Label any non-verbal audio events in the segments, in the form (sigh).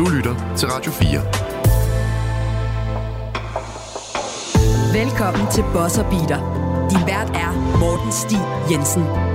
Du lytter til Radio 4. Velkommen til Bosser Beater. Din vært er Morten Stig Jensen.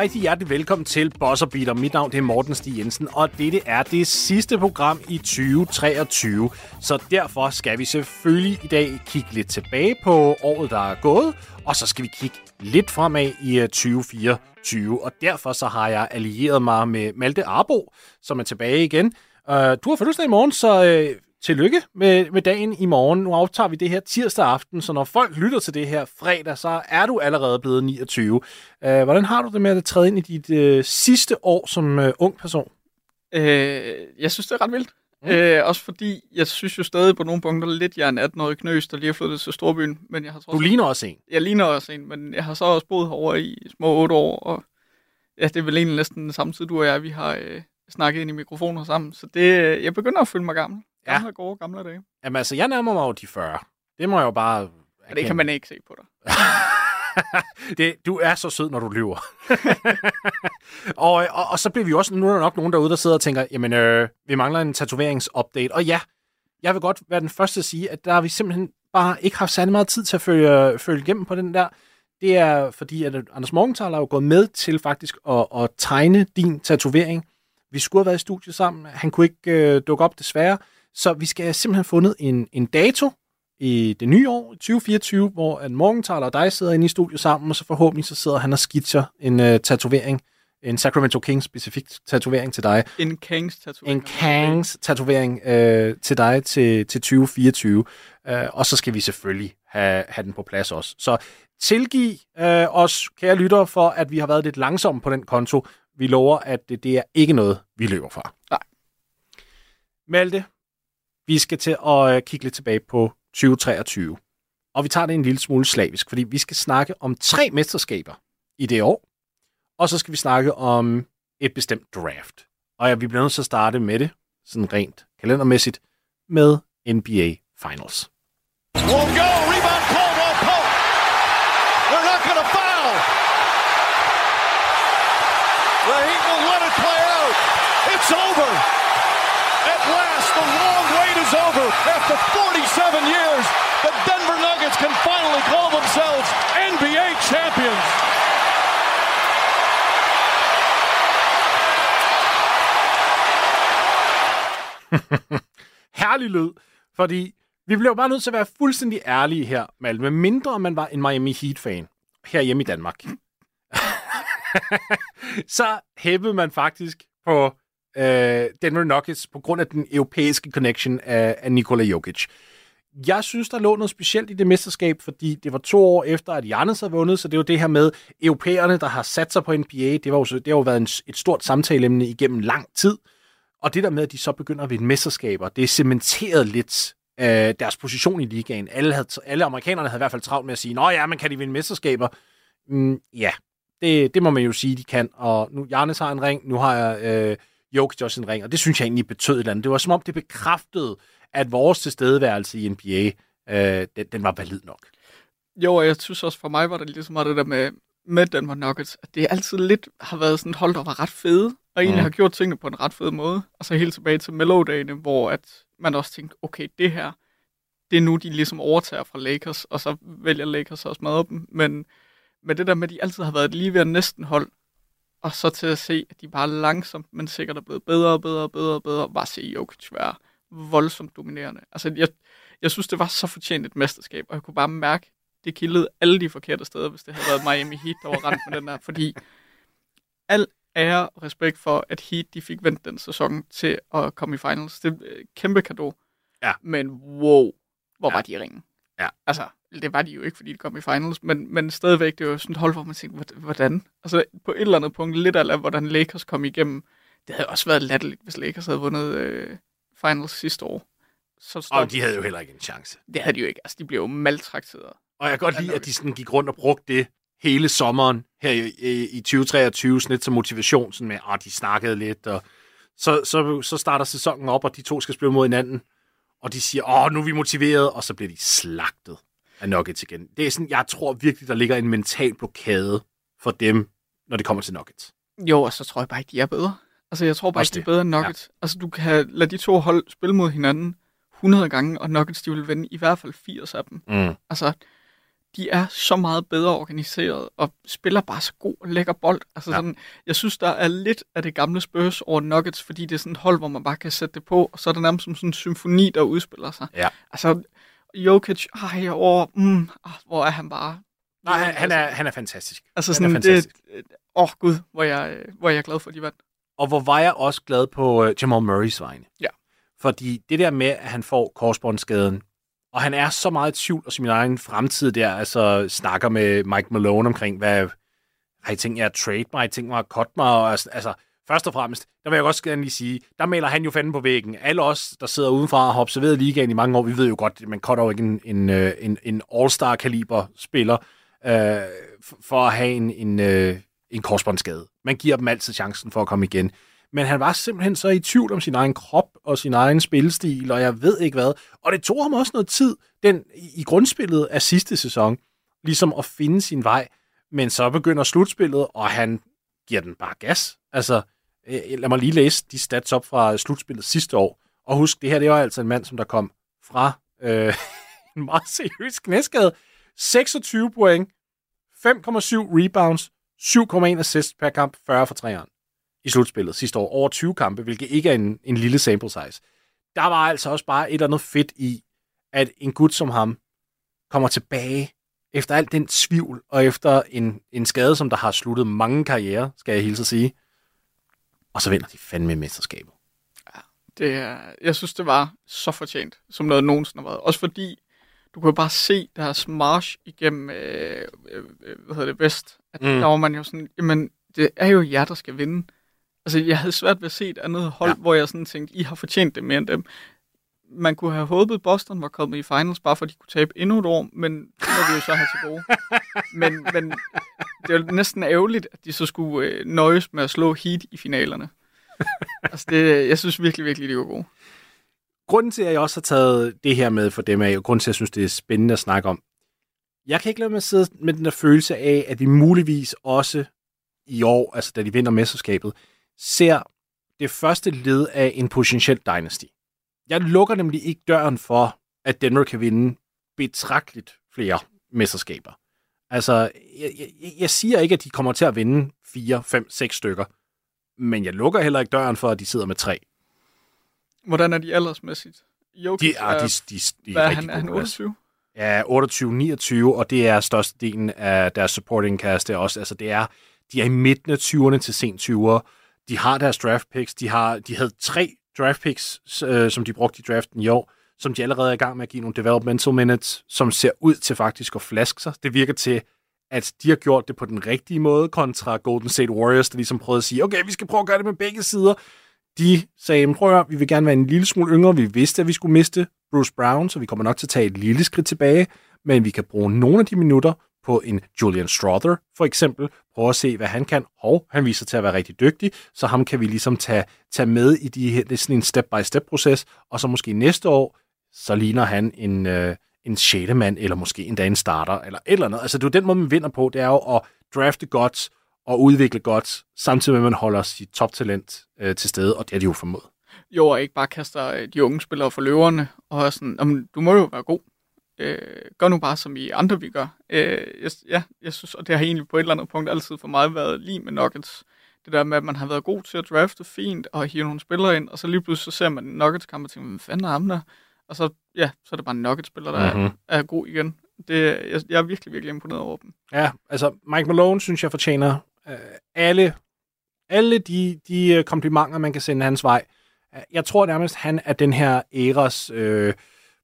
Rigtig hjertelig velkommen til Boss Beater. Mit navn det er Morten Stig Jensen, og dette er det sidste program i 2023. Så derfor skal vi selvfølgelig i dag kigge lidt tilbage på året, der er gået, og så skal vi kigge lidt fremad i øh, 2024. Og derfor så har jeg allieret mig med Malte Arbo, som er tilbage igen. Uh, du har fødselsdag i morgen, så uh, tillykke med, med dagen i morgen. Nu aftager vi det her tirsdag aften, så når folk lytter til det her fredag, så er du allerede blevet 29. Uh, øh, hvordan har du det med at træde ind i dit uh, sidste år som uh, ung person? Uh, jeg synes, det er ret vildt. Mm. Uh, også fordi, jeg synes jo stadig på nogle punkter lidt, jeg er en 18-årig knøs, der lige har flyttet til Storbyen. Men jeg har du ligner også en. Jeg ligner også en, men jeg har så også boet herovre i små 8 år, og ja, det er vel egentlig næsten den samme tid, du og jeg, vi har uh, snakket ind i mikrofoner sammen. Så det, jeg begynder at føle mig gammel. Gamle, ja. gode, gamle dage. Jamen altså, jeg nærmer mig jo de 40. Det må jeg jo bare... Ja, det kan man ikke se på dig. (laughs) det, du er så sød, når du lyver. (laughs) og, og, og så bliver vi også, nu er der nok nogen derude, der sidder og tænker, jamen, øh, vi mangler en tatoveringsupdate. Og ja, jeg vil godt være den første at sige, at der har vi simpelthen bare ikke haft særlig meget tid til at følge, følge igennem på den der. Det er fordi, at Anders Morgenthaler er jo gået med til faktisk at, at tegne din tatovering. Vi skulle have været i studiet sammen. Han kunne ikke øh, dukke op desværre. Så vi skal simpelthen have fundet en, en dato i det nye år, 2024, hvor at Morgenthaler og dig sidder inde i studiet sammen, og så forhåbentlig så sidder han og skitser en uh, tatovering, en Sacramento Kings specifik tatovering til dig. En Kings tatovering. En Kings tatovering uh, til dig til, til 2024. Uh, øh, og så skal vi selvfølgelig have, have den på plads også. Så tilgiv uh, os, kære lyttere, for at vi har været lidt langsomme på den konto. Vi lover, at det, det er ikke noget, vi løber fra. Nej. Malte, vi skal til at øh, kigge lidt tilbage på 2023. Og vi tager det en lille smule slavisk, fordi vi skal snakke om tre mesterskaber i det år. Og så skal vi snakke om et bestemt draft. Og ja, vi bliver nødt til at starte med det, sådan rent kalendermæssigt, med NBA Finals. We'll go, rebound, Caldwell Pope. They're not going to foul. The Heat will let it play out. It's over. At last, the long wait is over. After 47 years, the Denver Nuggets can finally call themselves NBA champions. (laughs) Herlig lyd, fordi vi bliver bare nødt til at være fuldstændig ærlige her, Mal. Med mindre man var en Miami Heat-fan herhjemme i Danmark, (laughs) så hæppede man faktisk på øh, Denver Nuggets på grund af den europæiske connection af, af Nikola Jokic. Jeg synes, der lå noget specielt i det mesterskab, fordi det var to år efter, at Giannis havde vundet, så det var det her med europæerne, der har sat sig på NBA. Det, var jo, det har jo været en, et stort samtaleemne igennem lang tid. Og det der med, at de så begynder at vinde mesterskaber, det er cementeret lidt øh, deres position i ligaen. Alle, havde, alle amerikanerne havde i hvert fald travlt med at sige, nå ja, men kan de vinde mesterskaber? Mm, ja, det, det må man jo sige, de kan. Og nu Jarnes har en ring, nu har jeg øh, Jokic også en ring, og det synes jeg egentlig betød et eller andet. Det var som om, det bekræftede, at vores tilstedeværelse i NBA, øh, den, den var valid nok. Jo, og jeg synes også, for mig var det ligesom meget det der med, med Denver Nuggets, at det altid lidt har været sådan et hold, der var ret fede, og egentlig mm. har gjort tingene på en ret fed måde. Og så helt tilbage til Melo-dagene, hvor at man også tænkte, okay, det her, det er nu, de ligesom overtager fra Lakers, og så vælger Lakers også med dem. Men, men det der med, at de altid har været lige ved at næsten hold, og så til at se, at de bare langsomt, men sikkert er blevet bedre og bedre og bedre og bedre. Bare se Jokic være voldsomt dominerende. Altså, jeg, jeg synes, det var så fortjent et mesterskab, og jeg kunne bare mærke, det kildede alle de forkerte steder, hvis det havde været Miami Heat, der var rent med den der, fordi al ære og respekt for, at Heat de fik vendt den sæson til at komme i finals. Det er kæmpe kado. Ja. Men wow, hvor ja. var de i ringen. Ja. Altså, det var de jo ikke, fordi de kom i finals, men, men stadigvæk, det var sådan et hold, hvor man tænkte, hvordan? Altså, på et eller andet punkt, lidt af hvordan Lakers kom igennem, det havde også været latterligt, hvis Lakers havde vundet øh, finals sidste år. Så og de havde jo heller ikke en chance. Det havde de jo ikke. Altså, de blev jo maltrakteret. Og jeg kan godt lide, at de sådan gik rundt og brugte det hele sommeren her i, i, i 2023, sådan lidt som motivation, sådan med, at de snakkede lidt, og så, så, så starter sæsonen op, og de to skal spille mod hinanden. og de siger, åh, nu er vi motiveret, og så bliver de slagtet af Nuggets igen. Det er sådan, jeg tror virkelig, der ligger en mental blokade for dem, når det kommer til Nuggets. Jo, og så tror jeg bare ikke, de er bedre. Altså, jeg tror bare ikke, de er bedre end Nuggets. Ja. Altså, du kan lade de to hold spille mod hinanden 100 gange, og Nuggets, de vil vinde i hvert fald 80 af dem. Mm. Altså, de er så meget bedre organiseret, og spiller bare så god og lækker bold. Altså, Ja. sådan, jeg synes, der er lidt af det gamle Spurs over Nuggets, fordi det er sådan et hold, hvor man bare kan sætte det på, og så er det nærmest som sådan en symfoni, der udspiller sig. Ja. Altså, Jokic, ej, over, mm, ah, hvor er han bare... Nej, han, han, er, han er fantastisk. Altså han er sådan, det, fantastisk. åh oh, gud, hvor jeg, øh, hvor jeg er glad for, at de vandt. Og hvor var jeg også glad på uh, Jamal Murrays vegne. Ja. Fordi det der med, at han får korsbåndsskaden, og han er så meget i tvivl om sin egen fremtid der, altså snakker med Mike Malone omkring, hvad har I tænkt jer at trade mig, har I tænkt mig at cut mig, og altså, altså, først og fremmest, der vil jeg også gerne lige sige, der maler han jo fanden på væggen. Alle os, der sidder udenfra og har observeret ligaen i mange år, vi ved jo godt, at man cutter jo ikke en, en, øh, en, en all-star-kaliber spiller øh, for at have en, en, øh, en korsbåndsskade. Man giver dem altid chancen for at komme igen. Men han var simpelthen så i tvivl om sin egen krop og sin egen spillestil, og jeg ved ikke hvad. Og det tog ham også noget tid den, i grundspillet af sidste sæson, ligesom at finde sin vej. Men så begynder slutspillet, og han giver den bare gas. Altså, øh, lad mig lige læse de stats op fra slutspillet sidste år. Og husk, det her det var altså en mand, som der kom fra øh, (laughs) en meget seriøs knæskade. 26 point, 5,7 rebounds, 7,1 assists per kamp, 40 for træeren i slutspillet sidste år. Over 20 kampe, hvilket ikke er en, en lille sample size. Der var altså også bare et eller andet fedt i, at en gut som ham kommer tilbage efter alt den tvivl, og efter en, en skade, som der har sluttet mange karriere, skal jeg hilse at sige. Og så vinder de fandme mesterskabet. Det, er- jeg synes, det var så fortjent, som noget nogensinde har været. Også fordi, du kunne bare se deres march igennem, øh, øh, øh, hvad hedder det, Vest. At mm. der var man jo sådan, jamen, det er jo jer, der skal vinde. Altså, jeg havde svært ved at se et andet hold, Ja. hvor jeg sådan tænkte, I har fortjent det mere end dem. Man kunne have håbet, Boston var kommet i finals, bare for at de kunne tabe endnu et år, men det må vi jo så have til gode. Men, men det er jo næsten ærgerligt, at de så skulle øh, nøjes med at slå Heat i finalerne. altså, det, jeg synes virkelig, virkelig, de var gode. Grunden til, at jeg også har taget det her med for dem, er jo grunden til, at jeg synes, det er spændende at snakke om. Jeg kan ikke lade mig sidde med den der følelse af, at vi muligvis også i år, altså da de vinder mesterskabet, ser det første led af en potentiel dynasty. Jeg lukker nemlig ikke døren for, at Denver kan vinde betragteligt flere mesterskaber. Altså, jeg, jeg, jeg siger ikke, at de kommer til at vinde 4, 5, 6 stykker, men jeg lukker heller ikke døren for, at de sidder med tre. Hvordan er de aldersmæssigt? Jokic De, ah, de, de, de, hvad er han? Er han gode, altså. 28? Ja, 28-29, og det er størstedelen af deres supporting cast. Det er også, altså det er, de er i midten af 20'erne til sent 20'ere. De har deres draft picks. De, har, de havde tre draft picks, øh, som de brugte i draften i år, som de allerede er i gang med at give nogle developmental minutes, som ser ud til faktisk at flaske sig. Det virker til, at de har gjort det på den rigtige måde, kontra Golden State Warriors, der ligesom prøvede at sige, okay, vi skal prøve at gøre det med begge sider. De sagde, prøv at høre, vi vil gerne være en lille smule yngre. Vi vidste, at vi skulle miste Bruce Brown, så vi kommer nok til at tage et lille skridt tilbage, men vi kan bruge nogle af de minutter på en Julian Strother, for eksempel. Prøve at se, hvad han kan. Og han viser til at være rigtig dygtig, så ham kan vi ligesom tage, tage med i de her, det er sådan en step-by-step-proces, og så måske næste år, så ligner han en, øh, en sjette mand, eller måske endda en starter, eller et eller andet. Altså, det er jo den måde, man vinder på, det er jo at drafte godt og udvikle godt, samtidig med, at man holder sit toptalent øh, til stede, og det er de jo formået. Jo, og ikke bare kaster øh, de unge spillere for løverne, og sådan, "Jamen, du må jo være god. Øh, gør nu bare, som I andre vi gør. Øh, jeg, ja, jeg synes, og det har egentlig på et eller andet punkt altid for mig været lige med Nuggets. Det der med, at man har været god til at drafte fint og hive nogle spillere ind, og så lige pludselig så ser man Nuggets kamp og tænker, hvad fanden er ham der? Og så, ja, så er det bare en Nuggets-spiller, der mm-hmm. Mhm. er, er god igen. Det, jeg, jeg er virkelig, virkelig imponeret over dem. Ja, altså Mike Malone synes jeg fortjener øh, alle, alle de, de øh, komplimenter, man kan sende hans vej. Jeg tror nærmest, han er den her æras øh,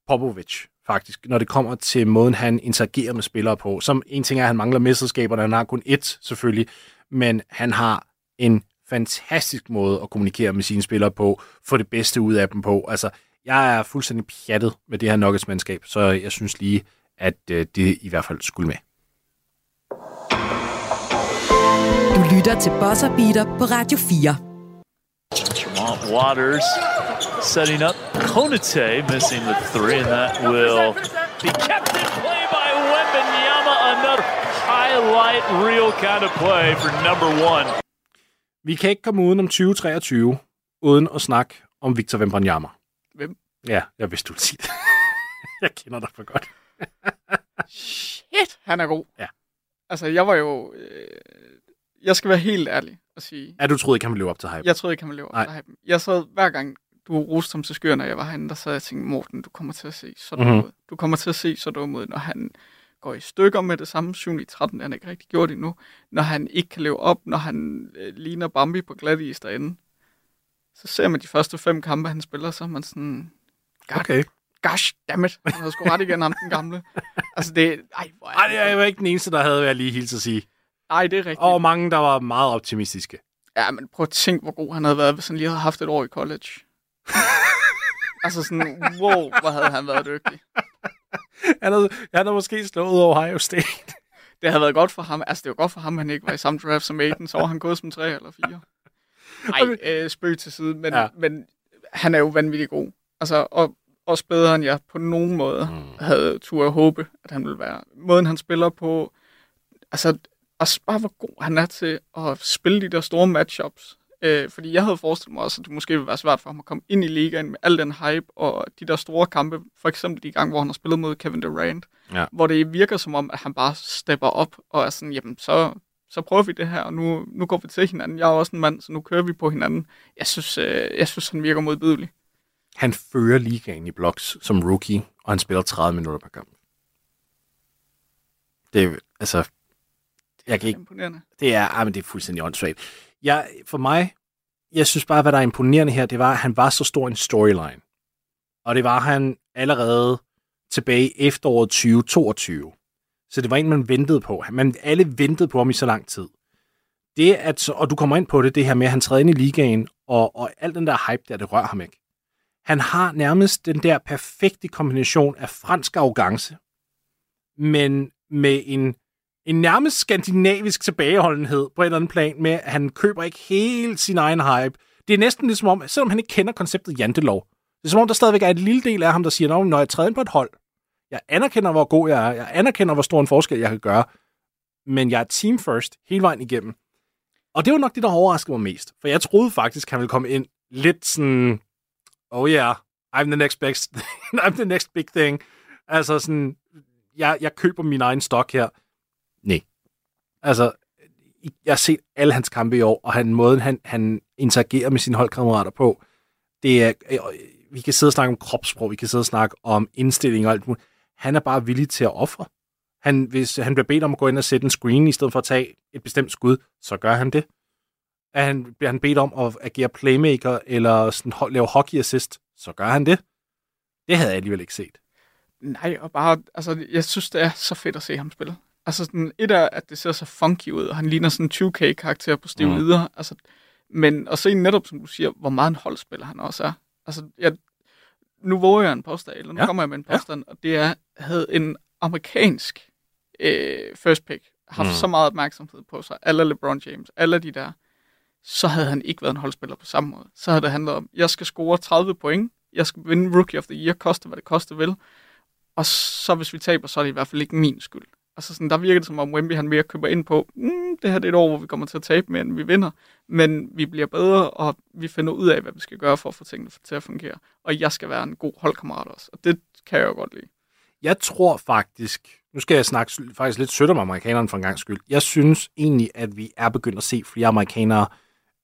Popovic, faktisk, når det kommer til måden, han interagerer med spillere på. Som en ting er, at han mangler mesterskaber, han har kun ét selvfølgelig, men han har en fantastisk måde at kommunikere med sine spillere på, få det bedste ud af dem på. Altså, jeg er fuldstændig pjattet med det her Nuggets-mandskab, så jeg synes lige, at øh, det i hvert fald skulle med. Du lytter til Buzzer Beater på Radio 4. Tremont Waters setting up. Konate missing the three, and that will be kept in play by Wembenyama. Another highlight reel kind of play for number one. Vi kan ikke komme uden om 2023, uden at snakke om Victor Wembanyama. Hvem? Ja, jeg vidste, du ville sige det. (laughs) jeg kender dig for godt. Shit, han er god. Ja. Altså, jeg var jo... Øh, jeg skal være helt ærlig og sige, Ja, du troede ikke, han ville leve op til hype. jeg troede ikke, han ville leve op Nej. til hypen. Jeg sad hver gang, du roste ham til skyerne, og jeg var herinde, der sad jeg og tænkte, Morten, du kommer til at se så dum Mhm. ud. Du kommer til at se så ud, når han går i stykker med det samme 7 i 13, han ikke rigtig gjort endnu. Når han ikke kan leve op, når han øh, ligner Bambi på Gladys derinde. Så ser man de første fem kampe, han spiller, så er man sådan, God, Okay. gosh dammit, han havde sgu ret igen ham den gamle. Altså det, ej, hvor er Ej, det er jeg var ikke den eneste, der havde, jeg lige helt at sige. Ej, det er rigtigt. Og mange, der var meget optimistiske. Ja, men prøv at tænke, hvor god han havde været, hvis han lige havde haft et år i college. (laughs) altså sådan, wow, hvor havde han været dygtig. Han havde, han havde måske slået Ohio State. (laughs) Det havde været godt for ham. Altså, det var godt for ham, at han ikke var i samme draft som Aiden. Så var han gået som tre eller fire. Nej, øh, spøg til side. Men, Ja. men han er jo vanvittig god. Altså, og også bedre end jeg på nogen måde mm. havde tur at håbe, at han ville være. Måden, han spiller på, altså, også bare hvor god han er til at spille de der store matchups. Øh, fordi jeg havde forestillet mig også, at det måske ville være svært for ham at komme ind i ligaen med al den hype og de der store kampe. For eksempel de gange, hvor han har spillet mod Kevin Durant. Ja. Hvor det virker som om, at han bare stepper op og er sådan, jamen så, så prøver vi det her, og nu, nu går vi til hinanden. Jeg er også en mand, så nu kører vi på hinanden. Jeg synes, øh, jeg synes han virker modbydelig. Han fører ligaen i blocks som rookie, og han spiller 30 minutter per kamp. Det er, altså, jeg kan ikke, Imponerende. det er, ah, men det er fuldstændig åndssvagt. Jeg, for mig, jeg synes bare, hvad der er imponerende her, det var, at han var så stor en storyline. Og det var han allerede tilbage i efteråret 2022. Så det var en, man ventede på. Man alle ventede på ham i så lang tid. Det at, og du kommer ind på det, det her med, at han træder ind i ligaen, og, og al den der hype der, det rører ham ikke. Han har nærmest den der perfekte kombination af fransk arrogance, men med en, en nærmest skandinavisk tilbageholdenhed på en eller anden plan med, at han køber ikke helt sin egen hype. Det er næsten ligesom om, selvom han ikke kender konceptet jantelov, det er som om, der stadigvæk er en lille del af ham, der siger, når jeg træder ind på et hold, jeg anerkender, hvor god jeg er, jeg anerkender, hvor stor en forskel jeg kan gøre, men jeg er team first hele vejen igennem. Og det var nok det, der overraskede mig mest. For jeg troede faktisk, han ville komme ind lidt sådan, oh yeah, I'm the next big, (laughs) I'm the next big thing. Altså sådan, jeg, jeg køber min egen stok her. Nej. Altså, jeg har set alle hans kampe i år, og han, måden, han, han interagerer med sine holdkammerater på, det er, øh, vi kan sidde og snakke om kropssprog, vi kan sidde og snakke om indstilling og alt muligt. Han er bare villig til at ofre. Han, hvis han bliver bedt om at gå ind og sætte en screen, i stedet for at tage et bestemt skud, så gør han det. Er han, bliver han bedt om at agere playmaker, eller sådan, lave hockey assist, så gør han det. Det havde jeg alligevel ikke set. Nej, og bare, altså, jeg synes, det er så fedt at se ham spille. Altså, sådan, et er, at det ser så funky ud, og han ligner sådan en 2K-karakter på stiv Mm. mm. Altså, men at se netop, som du siger, hvor meget en holdspiller han også er. Altså, jeg, nu våger jeg en påstand, eller nu Ja. kommer jeg med en påstand, ja. og det er, havde en amerikansk øh, first pick haft Mm. så meget opmærksomhed på sig, alle LeBron James, alle de der, så havde han ikke været en holdspiller på samme måde. Så havde det handlet om, jeg skal score 30 point, jeg skal vinde Rookie of the Year, koste hvad det koste vil, og så hvis vi taber, så er det i hvert fald ikke min skyld. Altså sådan, der virker det som om Wemby han mere køber ind på, mm, det her det er et år, hvor vi kommer til at tabe mere, end vi vinder, men vi bliver bedre, og vi finder ud af, hvad vi skal gøre for at få tingene til at fungere. Og jeg skal være en god holdkammerat også, og det kan jeg jo godt lide. Jeg tror faktisk, nu skal jeg snakke faktisk lidt sødt om amerikanerne for en gang skyld. Jeg synes egentlig, at vi er begyndt at se flere amerikanere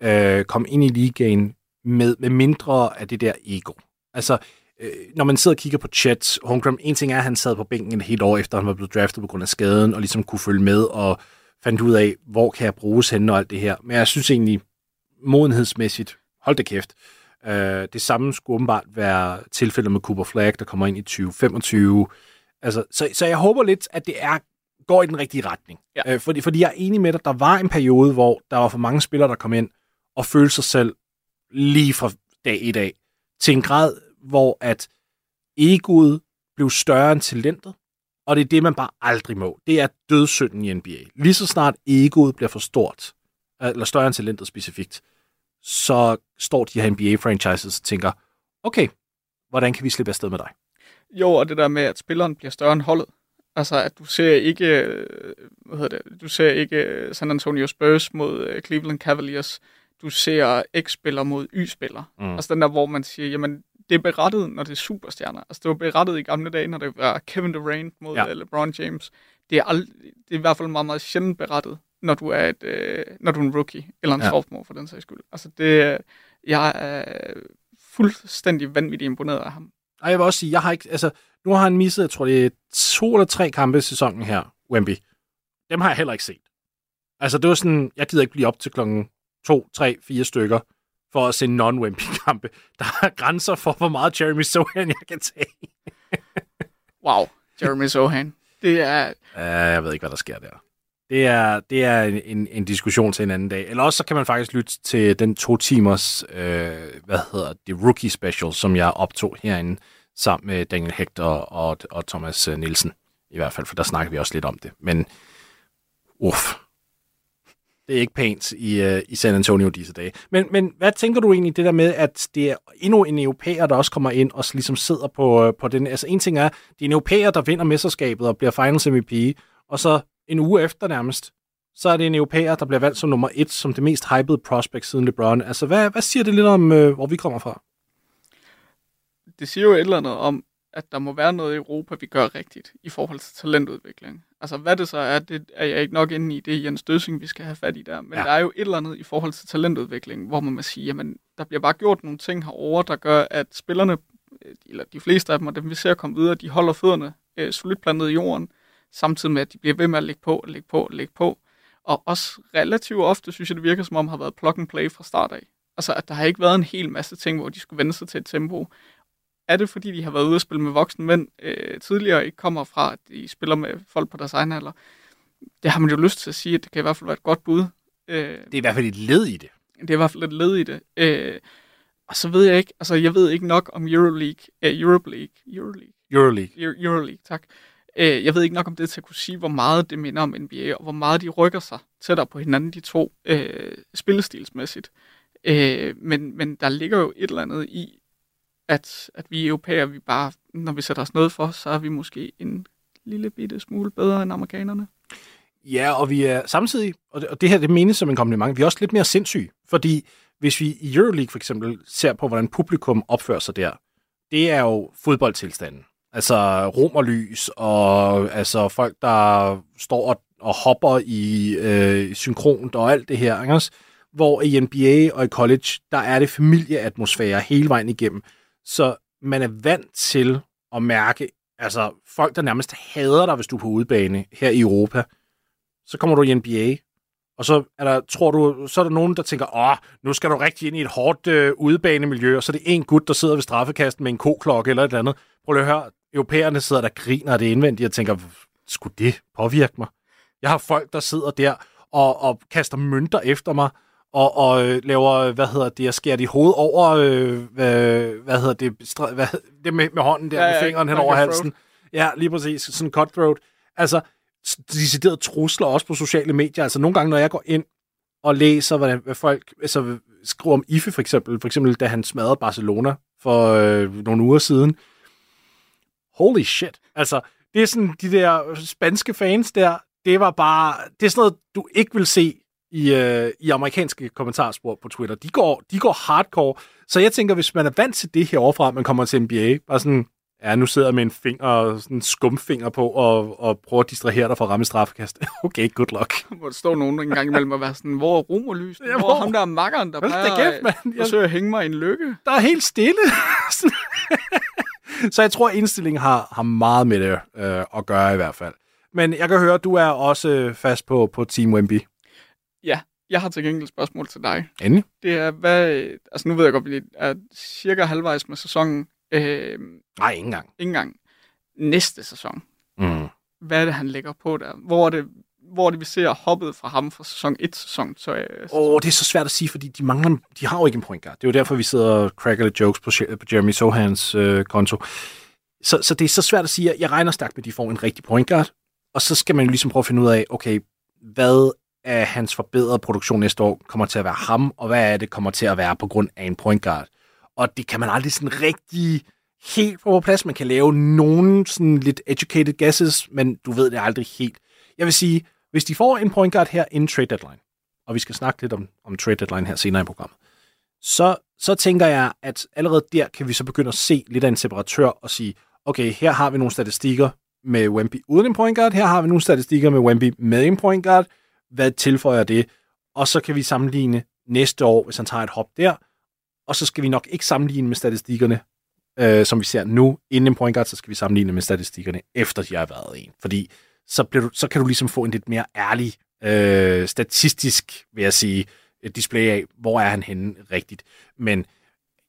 øh, komme ind i ligaen med, med mindre af det der ego. Altså, øh, når man sidder og kigger på Chet Holmgren, en ting er, at han sad på bænken et helt år efter, han var blevet draftet på grund af skaden, og ligesom kunne følge med og fandt ud af, hvor kan jeg bruges henne og alt det her. Men jeg synes egentlig, modenhedsmæssigt, hold da kæft, øh, det samme skulle åbenbart være tilfældet med Cooper Flag, der kommer ind i 2025. Altså, så, så jeg håber lidt, at det er går i den rigtige retning. Ja. Øh, fordi, fordi jeg er enig med dig, der var en periode, hvor der var for mange spillere, der kom ind og følte sig selv lige fra dag et af, til en grad, hvor at egoet blev større end talentet, og det er det, man bare aldrig må. Det er dødssynden i NBA. Lige så snart egoet bliver for stort, eller større end talentet specifikt, så står de her NBA-franchises og tænker, okay, hvordan kan vi slippe afsted med dig? Jo, og det der med, at spilleren bliver større end holdet. Altså, at du ser ikke, øh, hvad hedder det, du ser ikke øh, San Antonio Spurs mod øh, Cleveland Cavaliers. Du ser X-spiller mod Y-spiller. Mm. Altså den der, hvor man siger, jamen, det er berettet, når det er superstjerner. Altså, det var berettet i gamle dage, når det var Kevin Durant mod Ja. ja. LeBron James. Det er, ald- det er i hvert fald meget, meget sjældent berettet, når du er, et, øh, når du er en rookie, eller en Ja. ja. sophomore for den sags skyld. Altså, det, jeg er fuldstændig vanvittigt imponeret af ham. Og jeg vil også sige, jeg har ikke, altså, nu har han misset, jeg tror det er to eller tre kampe i sæsonen her, Wemby. Dem har jeg heller ikke set. Altså, det var sådan, jeg gider ikke blive op til klokken to, tre, fire stykker for at se non-Wemby-kampe. Der er grænser for, hvor meget Jeremy Sohan jeg kan tage. (laughs) Wow, Jeremy Sohan. Det er, Uh, jeg ved ikke, hvad der sker der. Det er, det er en, en, en diskussion til en anden dag. Eller også så kan man faktisk lytte til den to timers, øh, hvad hedder det, rookie special, som jeg optog herinde sammen med Daniel Hector og, og Thomas øh, Nielsen. I hvert fald, for der snakker vi også lidt om det. Men uff, det er ikke pænt i, øh, i San Antonio disse dage. Men, men hvad tænker du egentlig det der med, at det er endnu en europæer, der også kommer ind og ligesom sidder på, øh, på den... Altså en ting er, det er en europæer, der vinder mesterskabet og bliver finals MVP, og så en uge efter nærmest, så er det en europæer, der bliver valgt som nummer et, som det mest hypede prospect siden LeBron. Altså, hvad, hvad siger det lidt om, øh, hvor vi kommer fra? det siger jo et eller andet om, at der må være noget i Europa, vi gør rigtigt i forhold til talentudvikling. Altså hvad det så er, det er jeg ikke nok inde i, det er Jens Døsing, vi skal have fat i der. Men Ja. der er jo et eller andet i forhold til talentudvikling, hvor man må sige, jamen der bliver bare gjort nogle ting herover, der gør, at spillerne, øh, eller de fleste af dem, og dem vi ser komme videre, de holder fødderne øh, solidt plantet i jorden, samtidig med, at de bliver ved med at lægge på, og lægge på, og lægge på. Og også relativt ofte, synes jeg, det virker som om, har været plug and play fra start af. Altså, at der har ikke været en hel masse ting, hvor de skulle vende sig til et tempo. Er det, fordi de har været ude at spille med voksne mænd øh, tidligere, og ikke kommer fra, at de spiller med folk på deres egen alder? Det har man jo lyst til at sige, at det kan i hvert fald være et godt bud. Øh, Det er i hvert fald et led i det. det er i hvert fald et led i det. Øh, og så ved jeg ikke, altså jeg ved ikke nok om Euroleague, øh, Europe League, Euroleague, Euroleague. Euro- Euroleague, tak. Øh, jeg ved ikke nok om det til at kunne sige, hvor meget det minder om NBA, og hvor meget de rykker sig tættere på hinanden, de to, øh, spillestilsmæssigt. Øh, men, men der ligger jo et eller andet i, at, at vi europæer, vi bare, når vi sætter os noget for, så er vi måske en lille bitte smule bedre end amerikanerne. Ja, og vi er samtidig, og det, og det her det menes som en kompliment, vi er også lidt mere sindssyge, fordi hvis vi i Euroleague for eksempel ser på, hvordan publikum opfører sig der, det er jo fodboldtilstanden. Altså romerlys og og altså folk, der står og, og hopper i øh, synkront og alt det her. Ikke? Hvor i NBA og i college, der er det familieatmosfære hele vejen igennem. Så man er vant til at mærke, altså folk, der nærmest hader dig, hvis du er på udebane her i Europa, så kommer du i NBA, og så er der, tror du, så er der nogen, der tænker, åh, nu skal du rigtig ind i et hårdt øh, udebanemiljø, og så er det en gut, der sidder ved straffekasten med en koklokke eller et eller andet. Prøv lige at høre, europæerne sidder der griner det indvendigt og tænker, skulle det påvirke mig? Jeg har folk, der sidder der og, og kaster mønter efter mig, og, og øh, laver, hvad hedder det, jeg skærer de hoved over, øh, hvad, hvad hedder det, stra- hvad, det med, med hånden der, ja, Ja, med fingeren hen over halsen. Ja, lige præcis. Sådan cutthroat. Altså, deciderede trusler også på sociale medier. Altså, nogle gange, når jeg går ind og læser, hvad, hvad folk altså, skriver om Ife, for eksempel, for eksempel, da han smadrede Barcelona for øh, nogle uger siden. Holy shit. Altså, det er sådan, de der spanske fans der, det var bare, det er sådan noget, du ikke vil se i, øh, i amerikanske kommentarspor på Twitter. De går, de går hardcore. Så jeg tænker, hvis man er vant til det her overfra, man kommer til NBA, bare sådan, ja, nu sidder jeg med en finger, sådan en skumfinger på, og, og prøver at distrahere dig fra at ramme straffekast. (laughs) okay, good luck. Hvor der står nogen en gang imellem og være sådan, hvor er romerlys? Ja, hvor hvor- er ham der makkeren, der plejer kæft, mand. at Jeg- forsøge at hænge mig i en lykke? der er helt stille. (laughs) så jeg tror, at indstillingen har, har meget med det øh, at gøre i hvert fald. Men jeg kan høre, at du er også øh, fast på, på Team Wemby. Ja, jeg har til gengæld et spørgsmål til dig. Endelig. Det er, hvad... Altså nu ved jeg godt, vi er cirka halvvejs med sæsonen. Øh, Nej, ikke engang. ikke engang næste sæson. Mm. Hvad er det, han lægger på der? Hvor er det, hvor er det vi ser hoppet fra ham fra sæson 1 til sæson 2? Øh, Åh, det er så svært at sige, fordi de mangler, de har jo ikke en point guard. Det er jo derfor, vi sidder og cracker lidt jokes på, på Jeremy Sohans øh, konto. Så, så det er så svært at sige, at jeg regner stærkt med, at de får en rigtig point guard. Og så skal man jo ligesom prøve at finde ud af, okay, hvad af hans forbedrede produktion næste år kommer til at være ham, og hvad er det kommer til at være på grund af en point guard. og det kan man aldrig sådan rigtig helt få på plads. Man kan lave nogle sådan lidt educated guesses, men du ved det aldrig helt. Jeg vil sige, hvis de får en point guard her inden trade deadline, og vi skal snakke lidt om, om trade deadline her senere i programmet, så, så tænker jeg, at allerede der kan vi så begynde at se lidt af en separatør og sige, okay, her har vi nogle statistikker med Wemby uden en point guard, her har vi nogle statistikker med Wemby med en point guard, hvad tilføjer det? Og så kan vi sammenligne næste år, hvis han tager et hop der, og så skal vi nok ikke sammenligne med statistikkerne, øh, som vi ser nu, inden en point guard, så skal vi sammenligne med statistikkerne, efter de har været en. Fordi så, bliver du, så kan du ligesom få en lidt mere ærlig, øh, statistisk, vil jeg sige, display af, hvor er han henne rigtigt. Men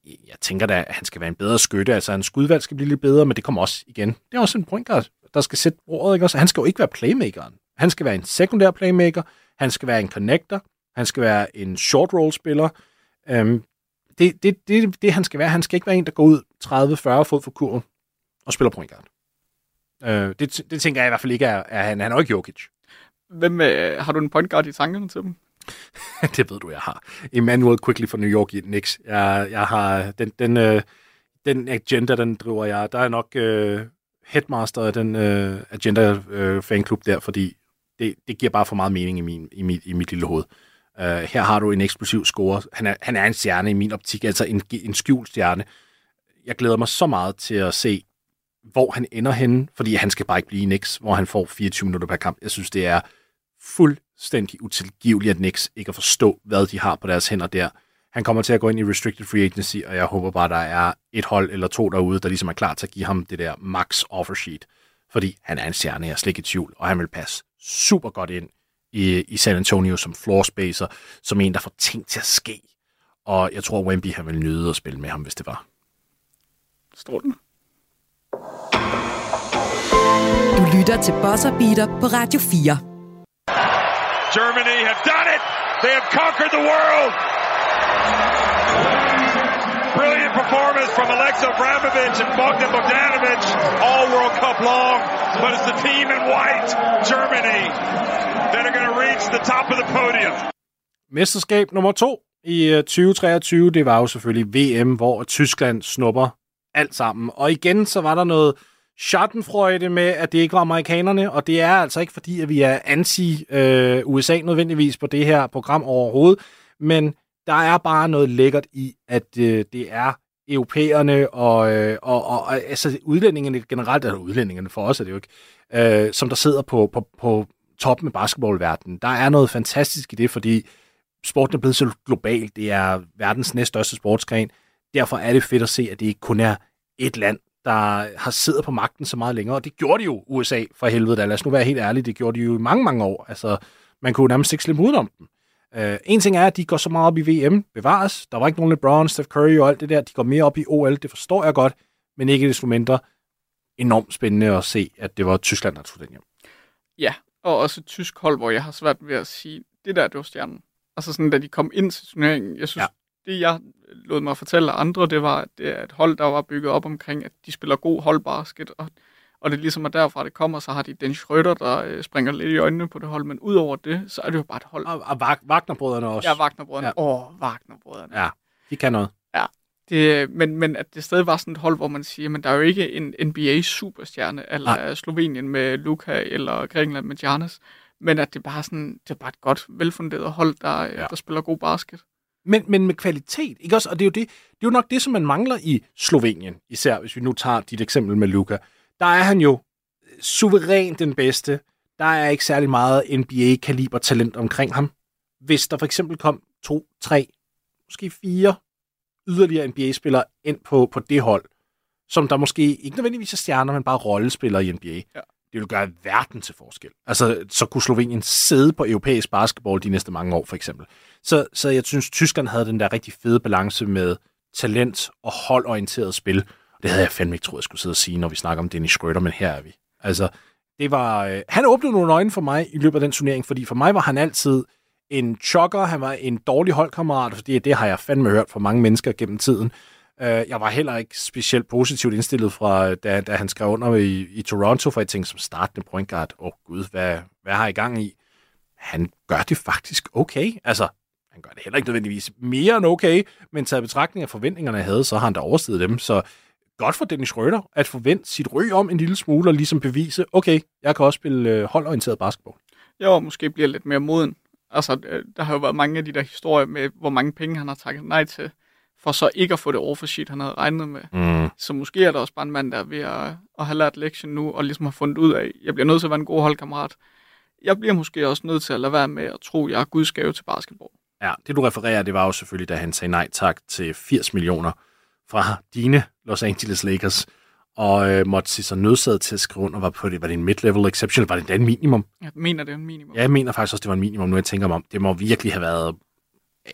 jeg tænker da, at han skal være en bedre skytte, altså hans skudvalg skal blive lidt bedre, men det kommer også igen. Det er også en point guard, der skal sætte bordet, ikke også? Han skal jo ikke være playmakeren. Han skal være en sekundær playmaker, han skal være en connector, han skal være en short roll spiller. Um, det, det, det, det, han skal være. Han skal ikke være en, der går ud 30-40 fod for kurven og spiller point guard. Uh, det, det tænker jeg i hvert fald ikke er, er han. Han er jo ikke Jokic. Hvem, øh, har du en point guard i tankerne til dem? (laughs) det ved du, jeg har. Emmanuel Quickly fra New York Knicks. Jeg, jeg har den, den, øh, den agenda, den driver jeg. Der er nok øh, headmaster af den øh, agenda øh, fanklub der, fordi det, det giver bare for meget mening i, min, i, mit, i mit lille hoved. Uh, her har du en eksplosiv score. Han er, han er en stjerne i min optik, altså en, en skjult stjerne. Jeg glæder mig så meget til at se, hvor han ender henne, fordi han skal bare ikke blive i hvor han får 24 minutter per kamp. Jeg synes, det er fuldstændig utilgiveligt, at Nix ikke at forstå, hvad de har på deres hænder der. Han kommer til at gå ind i restricted free agency, og jeg håber bare, der er et hold eller to derude, der ligesom er klar til at give ham det der max offer sheet. Fordi han er en stjerne, jeg er slet ikke i tvivl, og han vil passe super godt ind i, i San Antonio som floor spacer, som en, der får ting til at ske. Og jeg tror, Wemby han vil nyde at spille med ham, hvis det var. Står den? Du lytter til Buzzer Beater på Radio 4. Germany have done it! They have conquered the world! Brilliant performance from Alexa Abramovich and Bogdan Bogdanovic all World Cup long. But it's the team in white, Germany, that are going to reach the top of the podium. Mesterskab nummer to i øh, 2023, det var jo selvfølgelig VM, hvor Tyskland snupper alt sammen. Og igen, så var der noget schadenfreude med, at det ikke var amerikanerne, og det er altså ikke fordi, at vi er anti-USA øh, nødvendigvis på det her program overhovedet, men der er bare noget lækkert i, at øh, det er europæerne og, øh, og, og, og altså udlændingene generelt, eller udlændingene for os er det jo ikke, øh, som der sidder på, på, på toppen med basketballverdenen. Der er noget fantastisk i det, fordi sporten er blevet så global. Det er verdens næststørste sportsgren. Derfor er det fedt at se, at det ikke kun er et land, der har siddet på magten så meget længere. Og det gjorde de jo, USA, for helvede da. Lad os nu være helt ærlige, det gjorde de jo i mange, mange år. Altså, man kunne nærmest ikke slippe udenom dem. Uh, en ting er, at de går så meget op i VM, bevares. Der var ikke nogen LeBron, Steph Curry og alt det der. De går mere op i OL, det forstår jeg godt, men ikke desto mindre enormt spændende at se, at det var Tyskland, der tog den hjem. Ja, og også et tysk hold, hvor jeg har svært ved at sige, det der, det var stjernen. Altså sådan, da de kom ind til turneringen, jeg synes, ja. det jeg lod mig fortælle af andre, det var, at det er et hold, der var bygget op omkring, at de spiller god holdbasket, og, og det ligesom er derfra, det kommer, så har de den Schrøder, der øh, springer lidt i øjnene på det hold, men udover det, så er det jo bare et hold. Og, og Wagner-brødrene også. Ja, Wagner-brødrene. Åh, ja. oh, Wagner-brødrene. Ja, de kan noget. Ja, det, men, men at det stadig var sådan et hold, hvor man siger, men der er jo ikke en NBA-superstjerne, eller Nej. Slovenien med Luka, eller Grækenland med Giannis, men at det er bare sådan, det er bare et godt, velfunderet hold, der, ja. der spiller god basket. Men, men med kvalitet, ikke også? Og det er, jo det, det er jo nok det, som man mangler i Slovenien, især hvis vi nu tager dit eksempel med Luka. Der er han jo suverænt den bedste. Der er ikke særlig meget NBA-kaliber talent omkring ham. Hvis der for eksempel kom to, tre, måske fire yderligere NBA-spillere ind på, på det hold, som der måske ikke nødvendigvis er stjerner, men bare rollespillere i NBA. Ja. Det vil gøre verden til forskel. Altså, så kunne Slovenien sidde på europæisk basketball de næste mange år, for eksempel. Så, så jeg synes, Tyskland havde den der rigtig fede balance med talent og holdorienteret spil. Det havde jeg fandme ikke troet, jeg skulle sidde og sige, når vi snakker om Dennis Schröder, men her er vi. Altså, det var... Øh, han åbnede nogle øjne for mig i løbet af den turnering, fordi for mig var han altid en chokker, han var en dårlig holdkammerat, fordi det har jeg fandme hørt fra mange mennesker gennem tiden. Øh, jeg var heller ikke specielt positivt indstillet fra, øh, da, da han skrev under i, i Toronto, for jeg tænkte som startende point guard, åh oh, gud, hvad, hvad har I gang i? Han gør det faktisk okay. Altså, han gør det heller ikke nødvendigvis mere end okay, men taget betragtning af forventningerne, jeg havde, så har han da oversteget dem. Så godt for Dennis Schröder at forvente sit ry om en lille smule og ligesom bevise, okay, jeg kan også spille øh, holdorienteret basketball. Jo, måske bliver lidt mere moden. Altså, øh, der har jo været mange af de der historier med, hvor mange penge han har takket nej til, for så ikke at få det offer sheet, han havde regnet med. Mm. Så måske er der også bare en mand, der er ved at, at have lært lektion nu, og ligesom har fundet ud af, jeg bliver nødt til at være en god holdkammerat. Jeg bliver måske også nødt til at lade være med at tro, at jeg er Guds gave til basketball. Ja, det du refererer, det var jo selvfølgelig, da han sagde nej tak til 80 millioner fra dine Los Angeles Lakers, og øh, måtte se sig nødsaget til at skrive under, var, på det, var det en mid-level exception, eller var det endda en minimum? Jeg mener, det er en minimum. Ja, jeg mener faktisk også, det var en minimum, nu jeg tænker mig om. Det må virkelig have været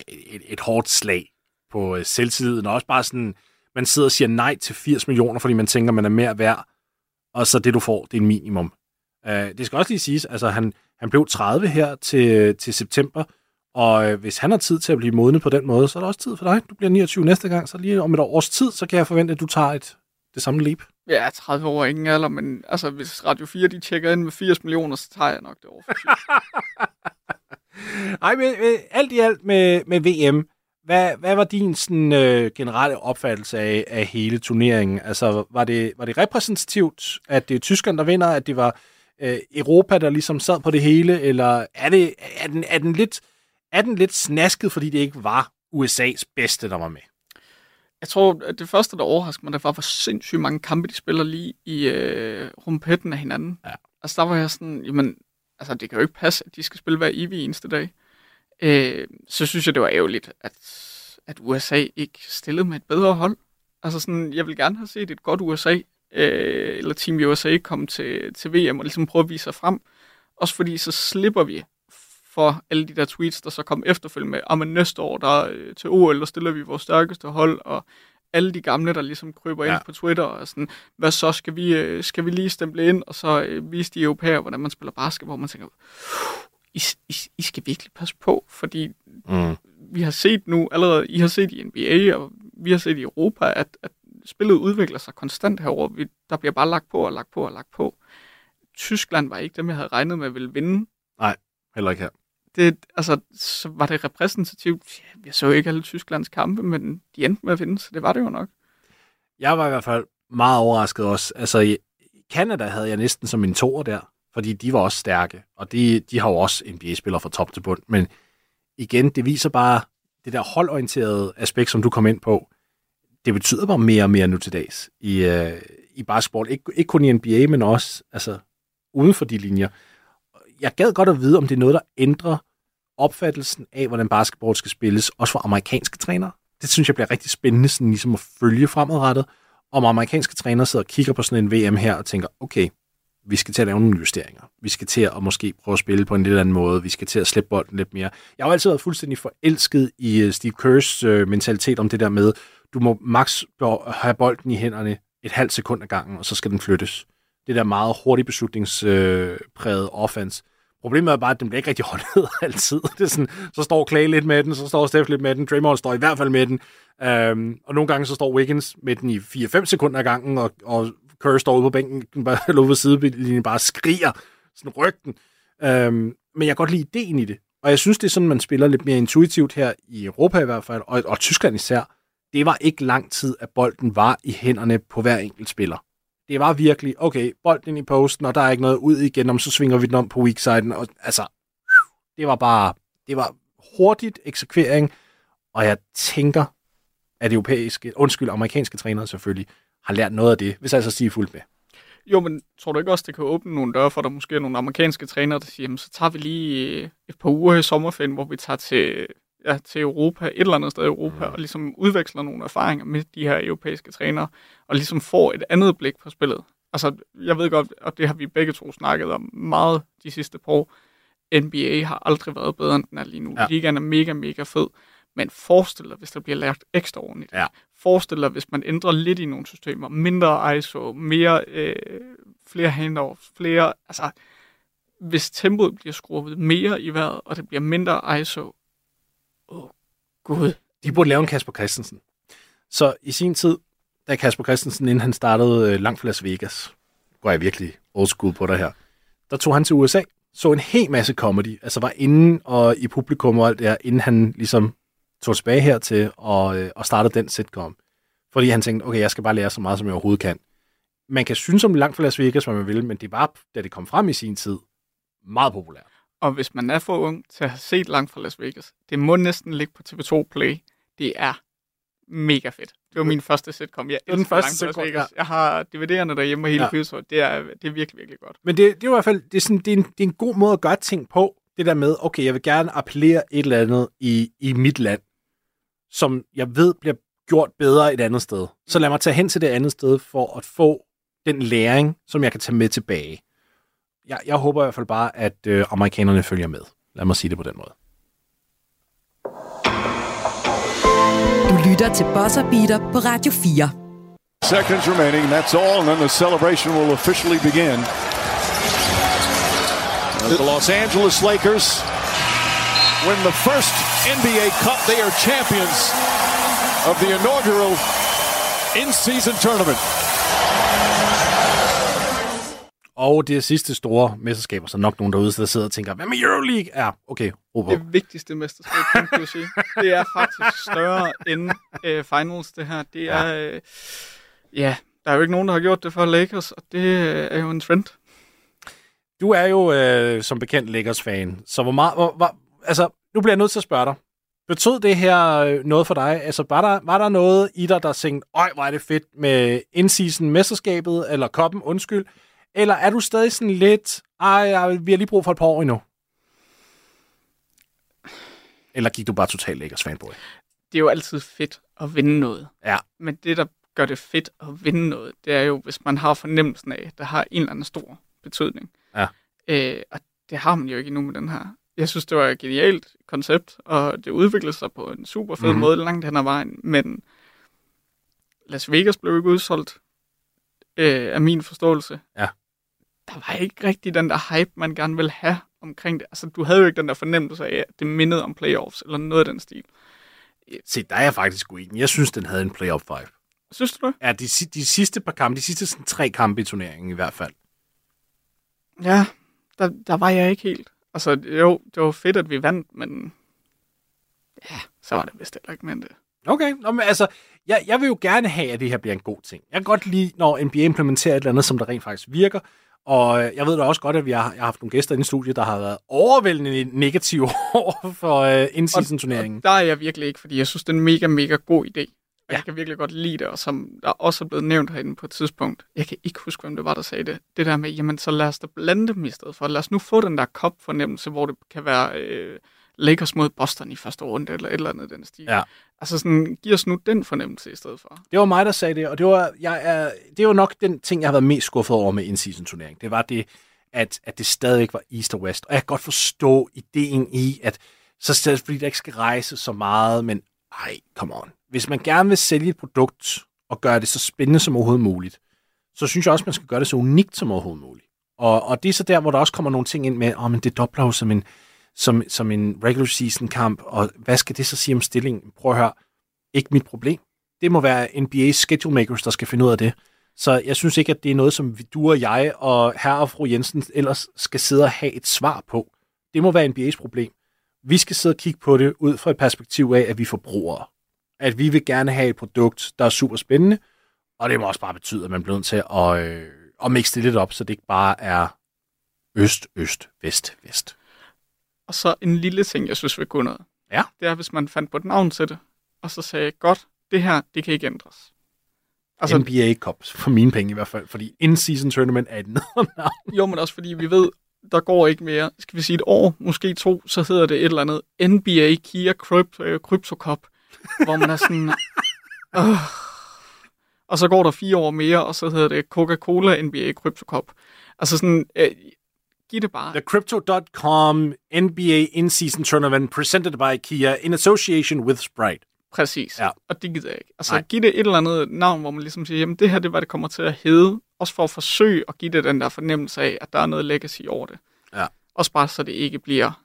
et, et hårdt slag på øh, selvtilliden, og også bare sådan, man sidder og siger nej til 80 millioner, fordi man tænker, man er mere værd, og så det, du får, det er en minimum. Uh, det skal også lige siges, altså han, han blev 30 her til, til september, og øh, hvis han har tid til at blive modnet på den måde, så er der også tid for dig. Du bliver 29 næste gang, så lige om et års tid, så kan jeg forvente, at du tager et, det samme leap. Ja, 30 år er ingen alder, men altså, hvis Radio 4 de tjekker ind med 80 millioner, så tager jeg nok det over. (laughs) Ej, men øh, alt i alt med, med VM, hvad, hvad var din sådan, øh, generelle opfattelse af, af hele turneringen? Altså, var det, var det repræsentativt, at det er Tyskland, der vinder, at det var øh, Europa, der ligesom sad på det hele, eller er, det, er, den, er, den lidt, er den lidt snasket, fordi det ikke var USA's bedste, der var med? Jeg tror, at det første, der overraskede mig, det var, hvor sindssygt mange kampe, de spiller lige i øh, rumpetten af hinanden. Ja. Altså, der var jeg sådan, jamen, altså, det kan jo ikke passe, at de skal spille hver evig eneste dag. Øh, så synes jeg, det var ærgerligt, at, at USA ikke stillede med et bedre hold. Altså sådan, jeg vil gerne have set et godt USA, øh, eller Team USA komme til, til VM og ligesom prøve at vise sig frem. Også fordi så slipper vi for alle de der tweets, der så kom efterfølgende med, at ah, næste år der, øh, til OL, der stiller vi vores stærkeste hold, og alle de gamle, der ligesom kryber ja. ind på Twitter, og sådan, hvad så, skal vi, øh, skal vi lige stemple ind, og så øh, vise de europæere, hvordan man spiller basket, hvor man tænker, I, I, I skal virkelig passe på, fordi Mm. vi har set nu allerede, I har set i NBA, og vi har set i Europa, at, at spillet udvikler sig konstant herover. Vi, der bliver bare lagt på og lagt på og lagt på. Tyskland var ikke dem, jeg havde regnet med ville vinde. Heller ikke her. Det, altså, så var det repræsentativt. Jeg så ikke alle Tysklands kampe, men de endte med at vinde, så det var det jo nok. Jeg var i hvert fald meget overrasket også. Altså, i Canada havde jeg næsten som en toer der, fordi de var også stærke, og de, de har jo også NBA-spillere fra top til bund. Men igen, det viser bare det der holdorienterede aspekt, som du kom ind på. Det betyder bare mere og mere nu til dags i, øh, i basketball. Ikke, ikke kun i NBA, men også altså, uden for de linjer. Jeg gad godt at vide, om det er noget, der ændrer opfattelsen af, hvordan basketball skal spilles, også for amerikanske trænere. Det synes jeg bliver rigtig spændende, sådan ligesom at følge fremadrettet. Om amerikanske trænere sidder og kigger på sådan en VM her og tænker, okay, vi skal til at lave nogle justeringer. Vi skal til at måske prøve at spille på en lidt anden måde. Vi skal til at slippe bolden lidt mere. Jeg har jo altid været fuldstændig forelsket i øh, Steve Kerrs øh, mentalitet om det der med, du må max have bolden i hænderne et halvt sekund ad gangen, og så skal den flyttes. Det der meget hurtigt beslutningspræget offense. Problemet er bare, at den bliver ikke rigtig håndtet (laughs) altid. Det er sådan, så står Clay lidt med den, så står Steph lidt med den, Draymond står i hvert fald med den, øhm, og nogle gange så står Wiggins med den i 4-5 sekunder af gangen, og, og Curry står ude på bænken, bare- (laughs) eller ude på sidelinjen, bare skriger, sådan rygten. Øhm, men jeg kan godt lide ideen i det, og jeg synes, det er sådan, man spiller lidt mere intuitivt her i Europa i hvert fald, og, og Tyskland især. Det var ikke lang tid, at bolden var i hænderne på hver enkelt spiller det var virkelig, okay, bolden ind i posten, og der er ikke noget ud igen, om så svinger vi den om på weak siden. Og, altså, det var bare, det var hurtigt eksekvering, og jeg tænker, at europæiske, undskyld, amerikanske trænere selvfølgelig, har lært noget af det, hvis altså sige fuldt med. Jo, men tror du ikke også, det kan åbne nogle døre for, at der måske er nogle amerikanske trænere, der siger, jamen, så tager vi lige øh, et par uger i sommerferien, hvor vi tager til, ja, til Europa, et eller andet sted i Europa, mm. og ligesom udveksler nogle erfaringer med de her europæiske trænere, og ligesom får et andet blik på spillet. Altså, jeg ved godt, og det har vi begge to snakket om meget de sidste par år, NBA har aldrig været bedre, end den er lige nu. Ja. Ja. Ligaen er mega, mega fed. Men forestil dig, hvis der bliver lært ekstra ordentligt. Ja. Forestil dig, hvis man ændrer lidt i nogle systemer. Mindre ISO, mere, øh, flere handoffs, flere... Altså, hvis tempoet bliver skruet mere i vejret, og det bliver mindre ISO, åh, oh, gud. De burde lave en Kasper Christensen. Så i sin tid, da Kasper Christensen, inden han startede øh, langt fra Las Vegas, går jeg virkelig old school på det her, der tog han til USA, så en hel masse comedy, altså var inde og i publikum og alt det her, inden han ligesom tog tilbage hertil og, øh, og startede den sitcom. Fordi han tænkte, okay, jeg skal bare lære så meget, som jeg overhovedet kan. Man kan synes om langt fra Las Vegas, hvad man vil, men det var, da det kom frem i sin tid, meget populært. Og hvis man er for ung til at have set langt fra Las Vegas, det må næsten ligge på TV2 Play. Det er mega fedt. Det var min første sitcom. Jeg var den første sitcom, Vegas. Jeg har DVD'erne derhjemme og hele Ja. ja. Det er, det er virkelig, virkelig godt. Men det, det er i hvert fald det er sådan, det er, en, det er en god måde at gøre ting på. Det der med, okay, jeg vil gerne appellere et eller andet i, i mit land, som jeg ved bliver gjort bedre et andet sted. Så lad mig tage hen til det andet sted for at få den læring, som jeg kan tage med tilbage. Jeg, jeg håber i hvert fald bare, at øh, amerikanerne følger med. Lad mig sige det på den måde. Du lytter til Buzzer Beater på Radio 4. Seconds remaining, that's all, and then the celebration will officially begin. As the Los Angeles Lakers win the first NBA Cup. They are champions of the inaugural in-season tournament. Og det sidste store mesterskaber, så nok nogen derude, der sidder og tænker, hvad med Euroleague? Ja, okay, ro på. Det vigtigste mesterskab, kan man sige. Det er faktisk større end øh, finals, det her. Det er, øh, ja, der er jo ikke nogen, der har gjort det for Lakers, og det øh, er jo en trend. Du er jo øh, som bekendt Lakers-fan, så hvor meget... Hvor, hvor, altså, nu bliver jeg nødt til at spørge dig. Betød det her øh, noget for dig? Altså, var der, var der noget i dig, der tænkte, øj, hvor er det fedt med in-season mesterskabet, eller koppen, undskyld? Eller er du stadig sådan lidt, ej, vi har lige brug for et par år endnu? Eller gik du bare totalt Lakers fanboy? Det er jo altid fedt at vinde noget. Ja. Men det, der gør det fedt at vinde noget, det er jo, hvis man har fornemmelsen af, at det har en eller anden stor betydning. Ja. Øh, og det har man jo ikke endnu med den her. Jeg synes, det var et genialt koncept, og det udviklede sig på en super fed Mhm. mm-hmm. måde langt hen ad vejen, men Las Vegas blev ikke udsolgt øh, af min forståelse. Ja. Der var ikke rigtig den der hype, man gerne ville have omkring det. Altså, du havde jo ikke den der fornemmelse af, at det mindede om playoffs, eller noget af den stil. Se, der er jeg faktisk uenig. Jeg synes, den havde en playoff vibe. Synes du det? Ja, de, de sidste par kampe, de sidste sådan, tre kampe i turneringen i hvert fald. Ja, der, der var jeg ikke helt. Altså, jo, det var fedt, at vi vandt, men ja, så var det vist heller ikke med det. Okay, Nå, men altså, jeg, jeg vil jo gerne have, at det her bliver en god ting. Jeg kan godt lide, når NBA implementerer et eller andet, som der rent faktisk virker. Og øh, jeg ved da også godt, at vi har, jeg har haft nogle gæster inde i studiet, der har været overvældende negative (laughs) over for uh, in-season-turneringen. Der er jeg virkelig ikke, fordi jeg synes, det er en mega, mega god idé. Og ja. jeg kan virkelig godt lide det, og som der også er blevet nævnt herinde på et tidspunkt. Jeg kan ikke huske, hvem det var, der sagde det. Det der med, jamen så lad os da blande dem i stedet for. Lad os nu få den der kop-fornemmelse, hvor det kan være øh, Lakers mod Boston i første runde, eller et eller andet den stil. Ja. Altså sådan, giv os nu den fornemmelse i stedet for. Det var mig, der sagde det, og det var, jeg er, det var nok den ting, jeg har været mest skuffet over med in-season-turnering. Det var det, at, at det stadigvæk var East og West. Og jeg kan godt forstå ideen i, at så stedet, fordi der ikke skal rejse så meget, men ej, come on. Hvis man gerne vil sælge et produkt og gøre det så spændende som overhovedet muligt, så synes jeg også, man skal gøre det så unikt som overhovedet muligt. Og, og det er så der, hvor der også kommer nogle ting ind med, oh, men det dobler jo som en, som, som en regular season kamp, og hvad skal det så sige om stillingen? Prøv at høre, ikke mit problem. Det må være NBA schedule makers, der skal finde ud af det. Så jeg synes ikke, at det er noget, som vi- du og jeg og herre og fru Jensen ellers skal sidde og have et svar på. Det må være NBA's problem. Vi skal sidde og kigge på det ud fra et perspektiv af, at vi forbrugere. At vi vil gerne have et produkt, der er super spændende, og det må også bare betyde, at man bliver nødt til at, øh, at mixe det lidt op, så det ikke bare er øst, øst, vest, vest. Og så en lille ting, jeg synes vil kunne noget. Ja. Det er, hvis man fandt på et navn til det, og så sagde, godt, det her, det kan ikke ændres. Altså, NBA Cups, for mine penge i hvert fald, fordi in-season tournament er et (laughs) navn. Jo, men også fordi vi ved, der går ikke mere, skal vi sige et år, måske to, så hedder det et eller andet NBA Kia Crypt, øh, Crypto Cup, hvor man er sådan, (laughs) øh. og så går der fire år mere, og så hedder det Coca-Cola NBA Crypto Cup. Altså sådan, øh, giv det bare. The Crypto.com NBA in-season tournament presented by Kia in association with Sprite. Præcis. Ja. Og det gider jeg ikke. Altså, Nej. giv det et eller andet navn, hvor man ligesom siger, jamen det her, det er, hvad det kommer til at hedde. Også for at forsøge at give det den der fornemmelse af, at der er noget legacy over det. Ja. Også bare så det ikke bliver,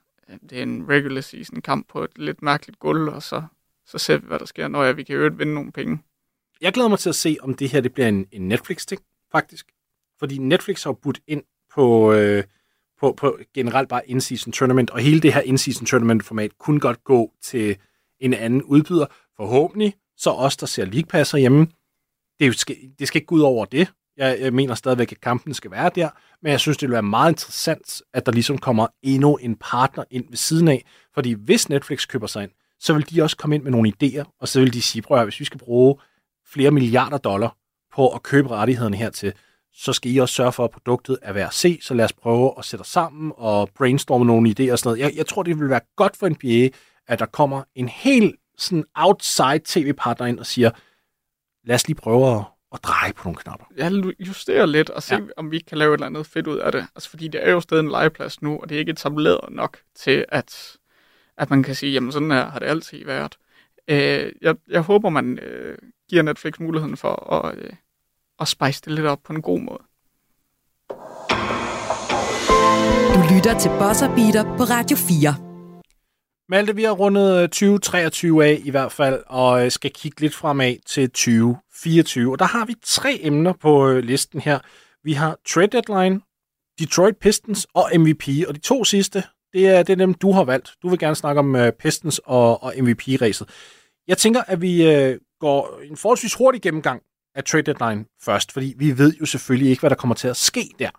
det er en regular season kamp på et lidt mærkeligt gulv, og så, så ser vi, hvad der sker, når ja, vi kan øvrigt vinde nogle penge. Jeg glæder mig til at se, om det her det bliver en, en Netflix-ting, faktisk. Fordi Netflix har budt ind på, øh, på, på generelt bare in-season tournament, og hele det her in-season tournament format kunne godt gå til en anden udbyder. Forhåbentlig, så os, der ser League Pass hjemme, det skal, det skal ikke gå ud over det. Jeg, jeg mener stadigvæk, at kampen skal være der, men jeg synes, det vil være meget interessant, at der ligesom kommer endnu en partner ind ved siden af, fordi hvis Netflix køber sig ind, så vil de også komme ind med nogle idéer, og så vil de sige, prøv at hvis vi skal bruge flere milliarder dollar på at købe rettighederne hertil, så skal I også sørge for, at produktet er værd at se, så lad os prøve at sætte os sammen og brainstorme nogle idéer og sådan noget. Jeg, jeg tror, det vil være godt for NBA, at der kommer en helt sådan outside tv-partner ind og siger, lad os lige prøve at, at dreje på nogle knapper. Jeg justerer lidt og se, ja. om vi kan lave et eller andet fedt ud af det. Altså, fordi det er jo stadig en legeplads nu, og det er ikke etableret nok til, at, at man kan sige, jamen sådan her har det altid været. Øh, jeg, jeg håber, man øh, giver Netflix muligheden for at, øh, at spice det lidt op på en god måde. Du lytter til Buzzer Beater på Radio 4. Malte, vi har rundet 2023 øh, af i hvert fald, og øh, skal kigge lidt fremad til 2024. Og der har vi tre emner på øh, listen her. Vi har trade deadline, Detroit Pistons og MVP. Og de to sidste, det er, det er dem, du har valgt. Du vil gerne snakke om Pistons og, og MVP-ræset. Jeg tænker, at vi går en forholdsvis hurtig gennemgang af trade deadline først, fordi vi ved jo selvfølgelig ikke, hvad der kommer til at ske der.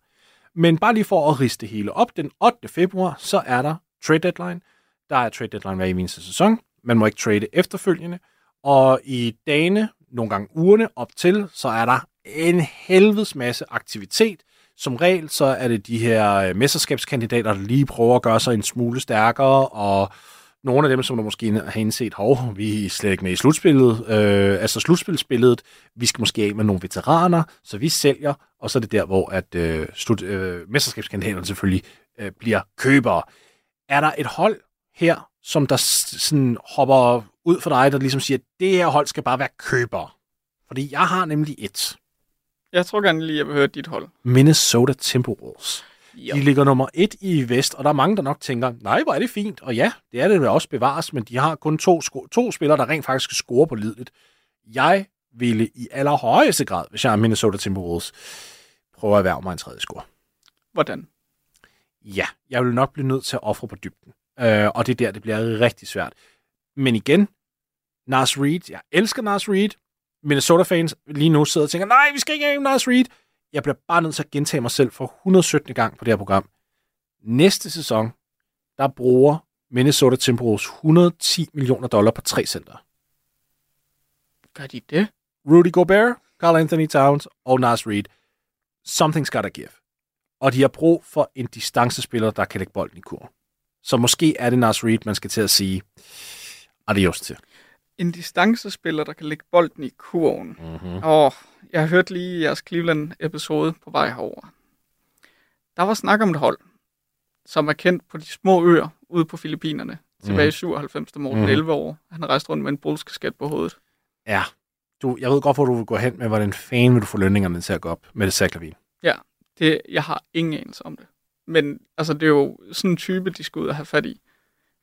Men bare lige for at riste det hele op, den 8. februar, så er der trade deadline – der er trade deadline hver eneste sæson. Man må ikke trade efterfølgende. Og i dagene, nogle gange ugerne op til, så er der en helvedes masse aktivitet. Som regel, så er det de her øh, mesterskabskandidater, der lige prøver at gøre sig en smule stærkere, og nogle af dem, som du måske har indset, hov, vi er slet ikke med i slutspillet, øh, altså slutspilsbilledet, vi skal måske af med nogle veteraner, så vi sælger, og så er det der, hvor at øh, slut, øh, mesterskabskandidaterne selvfølgelig øh, bliver købere. Er der et hold, her, som der sådan hopper ud for dig, der ligesom siger, at det her hold skal bare være køber. Fordi jeg har nemlig et. Jeg tror gerne lige, jeg vil høre dit hold. Minnesota Timberwolves. Jo. De ligger nummer et i vest, og der er mange, der nok tænker, nej, hvor er det fint. Og ja, det er det vil også bevares, men de har kun to, sko- to spillere, der rent faktisk skal score på lidet. Jeg ville i allerhøjeste grad, hvis jeg er Minnesota Timberwolves, prøve at erhverve mig en tredje score. Hvordan? Ja, jeg vil nok blive nødt til at ofre på dybden. Øh, og det er der, det bliver rigtig svært. Men igen, Nas Reed, jeg elsker Nas Reed. Minnesota-fans lige nu sidder og tænker, nej, vi skal ikke have Nas Reed. Jeg bliver bare nødt til at gentage mig selv for 117. gang på det her program. Næste sæson, der bruger Minnesota Timberwolves 110 millioner dollar på tre center. Gør de det? Rudy Gobert, Carl Anthony Towns og Nas Reed. Something's gotta give. Og de har brug for en distancespiller, der kan lægge bolden i kurven. Så måske er det Nas Reed, man skal til at sige adios til. En distancespiller, der kan lægge bolden i kurven. Mm-hmm. Og jeg har hørt lige jeres Cleveland-episode på vej herover. Der var snak om et hold, som er kendt på de små øer ude på Filippinerne. Tilbage mm. i 97, da Morten mm. 11 år. Han har rejst rundt med en bulskasket på hovedet. Ja, du, jeg ved godt, hvor du vil gå hen med, hvordan fanden vil du få lønningerne til at gå op med det saklavin. Ja, det, jeg har ingen anelse om det. Men altså, det er jo sådan en type, de skal ud og have fat i.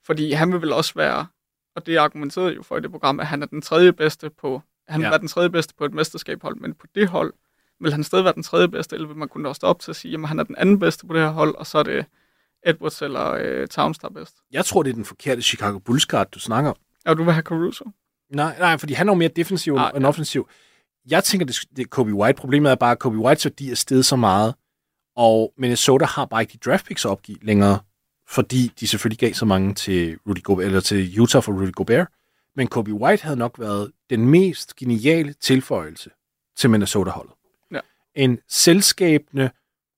Fordi han vil vel også være, og det argumenterede jo for i det program, at han er den tredje bedste på, han ja. er den tredje bedste på et mesterskabhold, men på det hold vil han stadig være den tredje bedste, eller vil man kunne også op til at sige, at han er den anden bedste på det her hold, og så er det Edwards eller øh, Towns, der er bedst. Jeg tror, det er den forkerte Chicago Bulls card, du snakker om. Ja, du vil have Caruso? Nej, nej, fordi han er jo mere defensiv ah, end ja. offensiv. Jeg tænker, det, det er Kobe White. Problemet er bare, at Kobe Whites værdi er steget så meget, og Minnesota har bare ikke de draft picks at opgive længere, fordi de selvfølgelig gav så mange til, Rudy Gobert, eller til Utah for Rudy Gobert. Men Kobe White havde nok været den mest geniale tilføjelse til Minnesota-holdet. Ja. En selskabende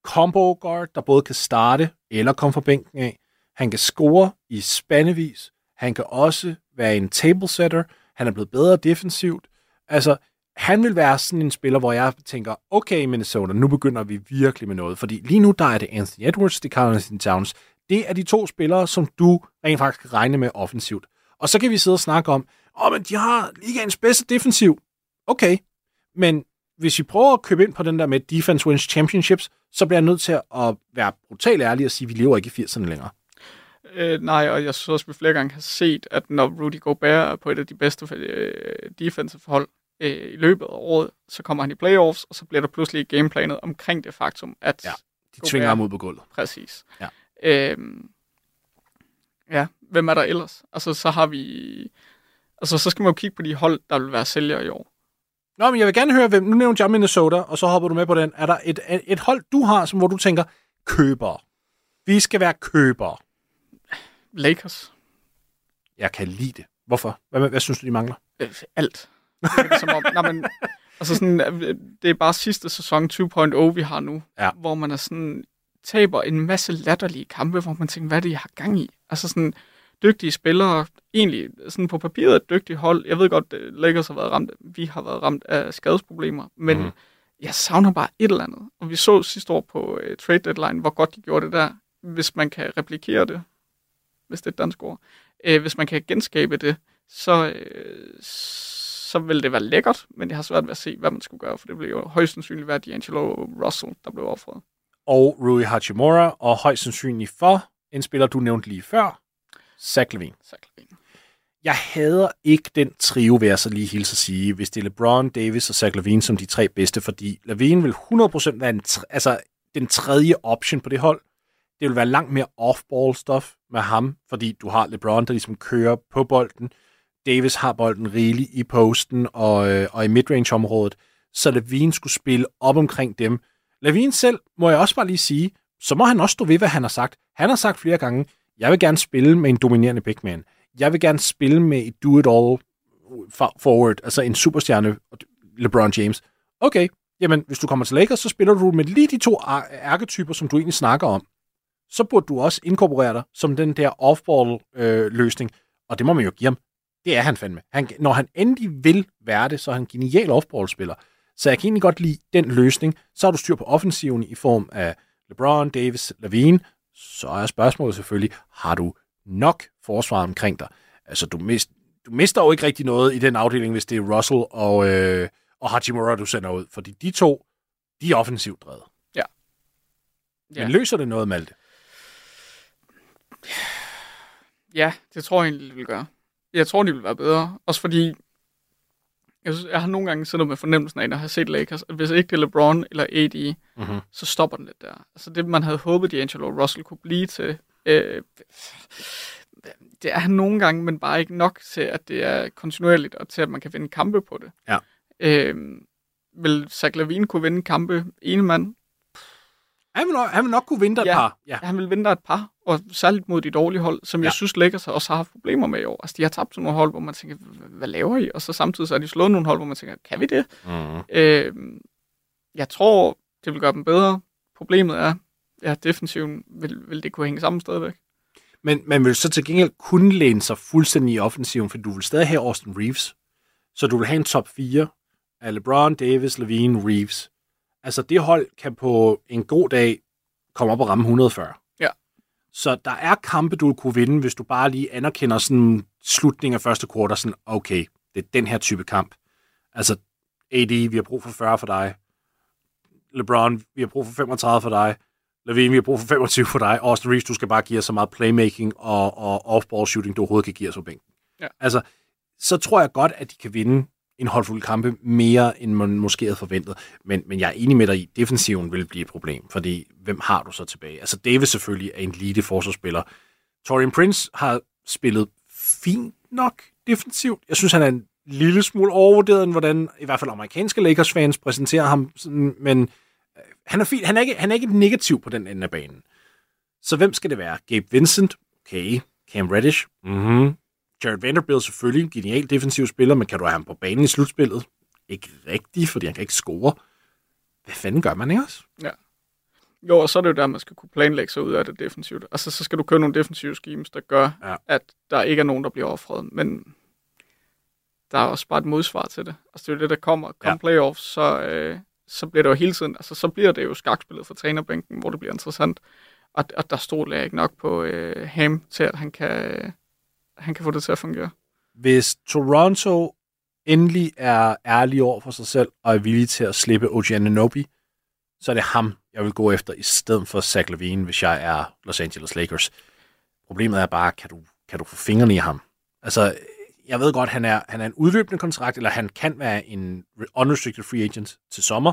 combo guard, der både kan starte eller komme fra bænken af. Han kan score i spandevis. Han kan også være en table setter. Han er blevet bedre defensivt. Altså, han vil være sådan en spiller, hvor jeg tænker, okay Minnesota, nu begynder vi virkelig med noget. Fordi lige nu, der er det Anthony Edwards, det er Carl Anthony Towns. Det er de to spillere, som du rent faktisk kan regne med offensivt. Og så kan vi sidde og snakke om, åh, oh, men de har ligaens bedste defensiv. Okay, men hvis vi prøver at købe ind på den der med defense wins championships, så bliver jeg nødt til at være brutalt ærlig og sige, at vi lever ikke i 80'erne længere. Øh, nej, og jeg synes også, at vi flere gange har set, at når Rudy Gobert er på et af de bedste øh, defensive hold øh, i løbet af året, så kommer han i playoffs, og så bliver der pludselig gameplanet omkring det faktum, at ja, De tvinger ham ud på gulvet. Præcis. Ja. Øhm, ja, hvem er der ellers? Altså, så har vi... Altså, så skal man jo kigge på de hold, der vil være sælgere i år. Nå, men jeg vil gerne høre, hvem... Nu nævnte jeg Minnesota, og så hopper du med på den. Er der et, et hold, du har, som, hvor du tænker, køber? Vi skal være købere. Lakers. Jeg kan lide det. Hvorfor? Hvad, hvad, synes du, de mangler? Øh, alt. Som om, nej, men, altså sådan, øh, det er bare sidste sæson 2.0, vi har nu, Ja. hvor man er sådan, taber en masse latterlige kampe, hvor man tænker, hvad er det, I har gang i? Altså sådan, dygtige spillere, egentlig sådan på papiret et dygtigt hold. Jeg ved godt, at Lakers har været ramt, vi har været ramt af skadesproblemer, men mm. jeg savner bare et eller andet. Og vi så sidste år på uh, trade deadline, hvor godt de gjorde det der. Hvis man kan replikere det, hvis det er et dansk ord, uh, hvis man kan genskabe det, så, uh, så vil det være lækkert, men jeg har svært ved at se, hvad man skulle gøre, for det blev jo højst sandsynligt være D'Angelo Russell, der blev offret. Og Rui Hachimura, og højst sandsynligt for en spiller, du nævnte lige før, Zach Levine. Zach Levine. Jeg hader ikke den trio, vil jeg så lige hilse at sige, hvis det er LeBron, Davis og Zach Levine som de tre bedste, fordi Levine vil 100% være en, altså, den tredje option på det hold. Det vil være langt mere off-ball stuff med ham, fordi du har LeBron, der ligesom kører på bolden. Davis har bolden rigeligt i posten og, øh, og i midrange-området, så Levine skulle spille op omkring dem. Lavin selv, må jeg også bare lige sige, så må han også stå ved, hvad han har sagt. Han har sagt flere gange, jeg vil gerne spille med en dominerende big man. Jeg vil gerne spille med et do-it-all forward, altså en superstjerne, LeBron James. Okay, jamen hvis du kommer til Lakers, så spiller du med lige de to ar- arketyper, som du egentlig snakker om. Så burde du også inkorporere dig som den der off-ball-løsning, øh, og det må man jo give ham. Det er han fandme. Han, når han endelig vil være det, så er han en genial off-ball-spiller. Så jeg kan egentlig godt lide den løsning. Så har du styr på offensiven i form af LeBron, Davis, Lavine. Så er spørgsmålet selvfølgelig, har du nok forsvar omkring dig? Altså, du, mist, du mister jo ikke rigtig noget i den afdeling, hvis det er Russell og, øh, og Hachimura, du sender ud. Fordi de to, de er offensivt drevet. Ja. Men løser det noget, Malte? Ja, det tror jeg egentlig, det vil gøre. Jeg tror, de vil være bedre. Også fordi, jeg, synes, jeg har nogle gange siddet med fornemmelsen af, når jeg har set Lakers, at hvis ikke det er LeBron eller AD, Mm-hmm. så stopper den lidt der. Altså det, man havde håbet, D'Angelo Russell kunne blive til, øh, det er han nogle gange, men bare ikke nok til, at det er kontinuerligt, og til, at man kan vinde kampe på det. Ja. Øh, vil Zach Lavine kunne vinde kampe ene mand? Han, vil nok, han vil nok kunne vinde dig et Ja. par. Ja. Han vil vinde et par, og særligt mod de dårlige hold, som ja. Ja. jeg synes Lakers også har haft problemer med i år. Altså, de har tabt til nogle hold, hvor man tænker, hvad laver I? Og så samtidig så har de slået nogle hold, hvor man tænker, kan vi det? Mm. Øh, jeg tror, det vil gøre dem bedre. Problemet er, ja, defensiven vil, vil det kunne hænge sammen stadigvæk. Men man vil så til gengæld kunne læne sig fuldstændig i offensiven, for du vil stadig have Austin Reeves. Så du vil have en top 4 af LeBron, Davis, Levine, Reeves. Altså det hold kan på en god dag komme op og ramme 140. Ja. Så der er kampe, du kunne vinde, hvis du bare lige anerkender sådan slutningen af første kvartal, sådan, okay, det er den her type kamp. Altså, AD, vi har brug for 40 for dig. LeBron, vi har brug for 35 for dig. Levine, vi har brug for 25 for dig. Austin Reeves, du skal bare give os så meget playmaking og, og off-ball shooting, du overhovedet kan give os på bænken. Ja. Altså, så tror jeg godt, at de kan vinde en holdfuld kampe mere, end man måske havde forventet. Men, men jeg er enig med dig i, defensiven vil blive et problem, fordi hvem har du så tilbage? Altså, Davis selvfølgelig er en elite forsvarsspiller. Torian Prince har spillet fint nok defensivt. Jeg synes, han er en lille smule overvurderet, end hvordan i hvert fald amerikanske Lakers-fans præsenterer ham. Sådan, men øh, han er, fint. Han, er ikke, han er ikke negativ på den ende af banen. Så hvem skal det være? Gabe Vincent? Okay. Cam Reddish? Mhm. Jared Vanderbilt selvfølgelig, en genial defensiv spiller, men kan du have ham på banen i slutspillet? Ikke rigtigt, fordi han kan ikke score. Hvad fanden gør man ikke også? Jo, og så er det jo der, man skal kunne planlægge sig ud af det defensivt. Altså, så skal du køre nogle defensive schemes, der gør, Ja. ja. at der ikke er nogen, der bliver offret. Men der er også bare et modsvar til det. Altså, det er jo det, der kommer. Kom Ja. ja. playoffs, så, øh, så bliver det jo hele tiden, altså, så bliver det jo skakspillet for trænerbænken, hvor det bliver interessant. Og, og der stoler jeg ikke nok på øh, Ham til, at han kan, han kan få det til at fungere. Hvis Toronto endelig er ærlig over for sig selv og er villig til at slippe OG Ananobi, så er det ham, jeg vil gå efter, i stedet for Zach Levine, hvis jeg er Los Angeles Lakers. Problemet er bare, kan du, kan du få fingrene i ham? Altså, jeg ved godt, han er, han er en udløbende kontrakt, eller han kan være en unrestricted free agent til sommer,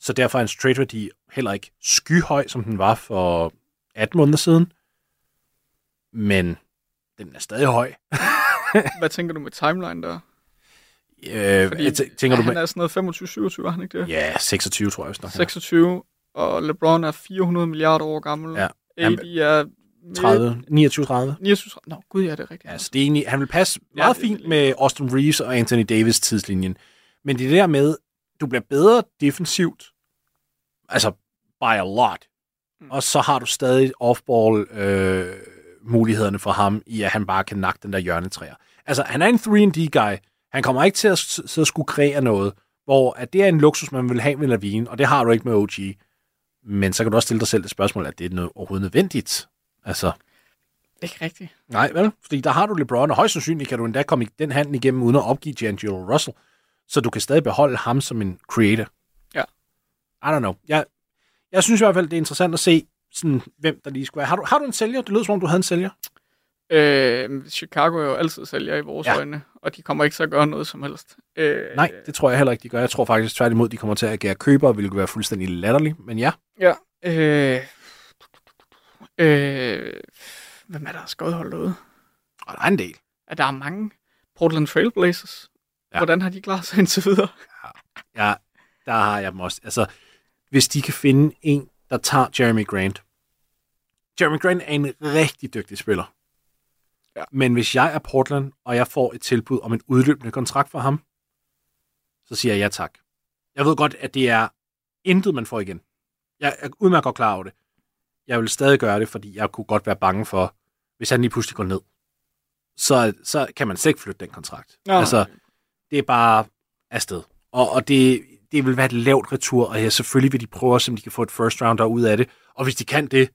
Så derfor er hans trade-værdi heller ikke skyhøj, som den var for 18 måneder siden. Men den er stadig høj. (laughs) Hvad tænker du med timeline der? Øh, Fordi, jeg tæ- tænker du han med... er sådan noget 25-27, er han ikke det? Ja, 26 tror jeg også nok. 26, og LeBron er 400 milliarder år gammel. Ja. AD er... 30, 29, 30. 29, Nå, gud ja, det er rigtigt. Ja, så det er egentlig, han vil passe Ja, meget det- fint med Austin Reeves og Anthony Davis tidslinjen. Men det er det der med, du bliver bedre defensivt, altså by a lot, Mm. og så har du stadig off-ball øh, mulighederne for ham i, at han bare kan nakke den der hjørnetræer. Altså, han er en 3D-guy. Han kommer ikke til at sidde og skulle kreere noget, hvor at det er en luksus, man vil have med Lavine, og det har du ikke med OG. Men så kan du også stille dig selv det spørgsmål, at det er noget overhovedet nødvendigt. Altså, Ikke rigtigt. Nej, vel? Fordi der har du LeBron, og højst sandsynligt kan du endda komme i den handel igennem, uden at opgive D'Angelo Russell. Så du kan stadig beholde ham som en creator. Ja. I don't know. Jeg, jeg synes i hvert fald, det er interessant at se, sådan, hvem der lige skulle være. Har du, har du en sælger? Det lyder som om, du havde en sælger. Øh, Chicago er jo altid sælger i vores Ja. ja. øjne, og de kommer ikke til at gøre noget som helst. Øh, Nej, det tror jeg heller ikke, de gør. Jeg tror faktisk tværtimod, de kommer til at agere køber, hvilket være fuldstændig latterligt. Men ja, Ja. Øh, øh, hvem er der skøjet holdt derude? og der er en del. At der er mange Portland Trailblazers. Ja. Ja. Hvordan har de klaret sig indtil videre? Ja, der har jeg dem også. Altså, hvis de kan finde en, der tager Jeremy Grant. Jeremy Grant er en rigtig dygtig spiller. Ja. Men hvis jeg er Portland, og jeg får et tilbud om en udløbende kontrakt for ham, så siger jeg ja tak. Jeg ved godt, at det er intet, man får igen. Jeg er udmærket godt klar over det. Jeg vil stadig gøre det, fordi jeg kunne godt være bange for, hvis han lige pludselig går ned, så, så kan man slet ikke flytte den kontrakt. Nå, altså, det er bare afsted. Og, og det, det vil være et lavt retur, og ja, selvfølgelig vil de prøve at se, om de kan få et first rounder ud af det. Og hvis de kan det,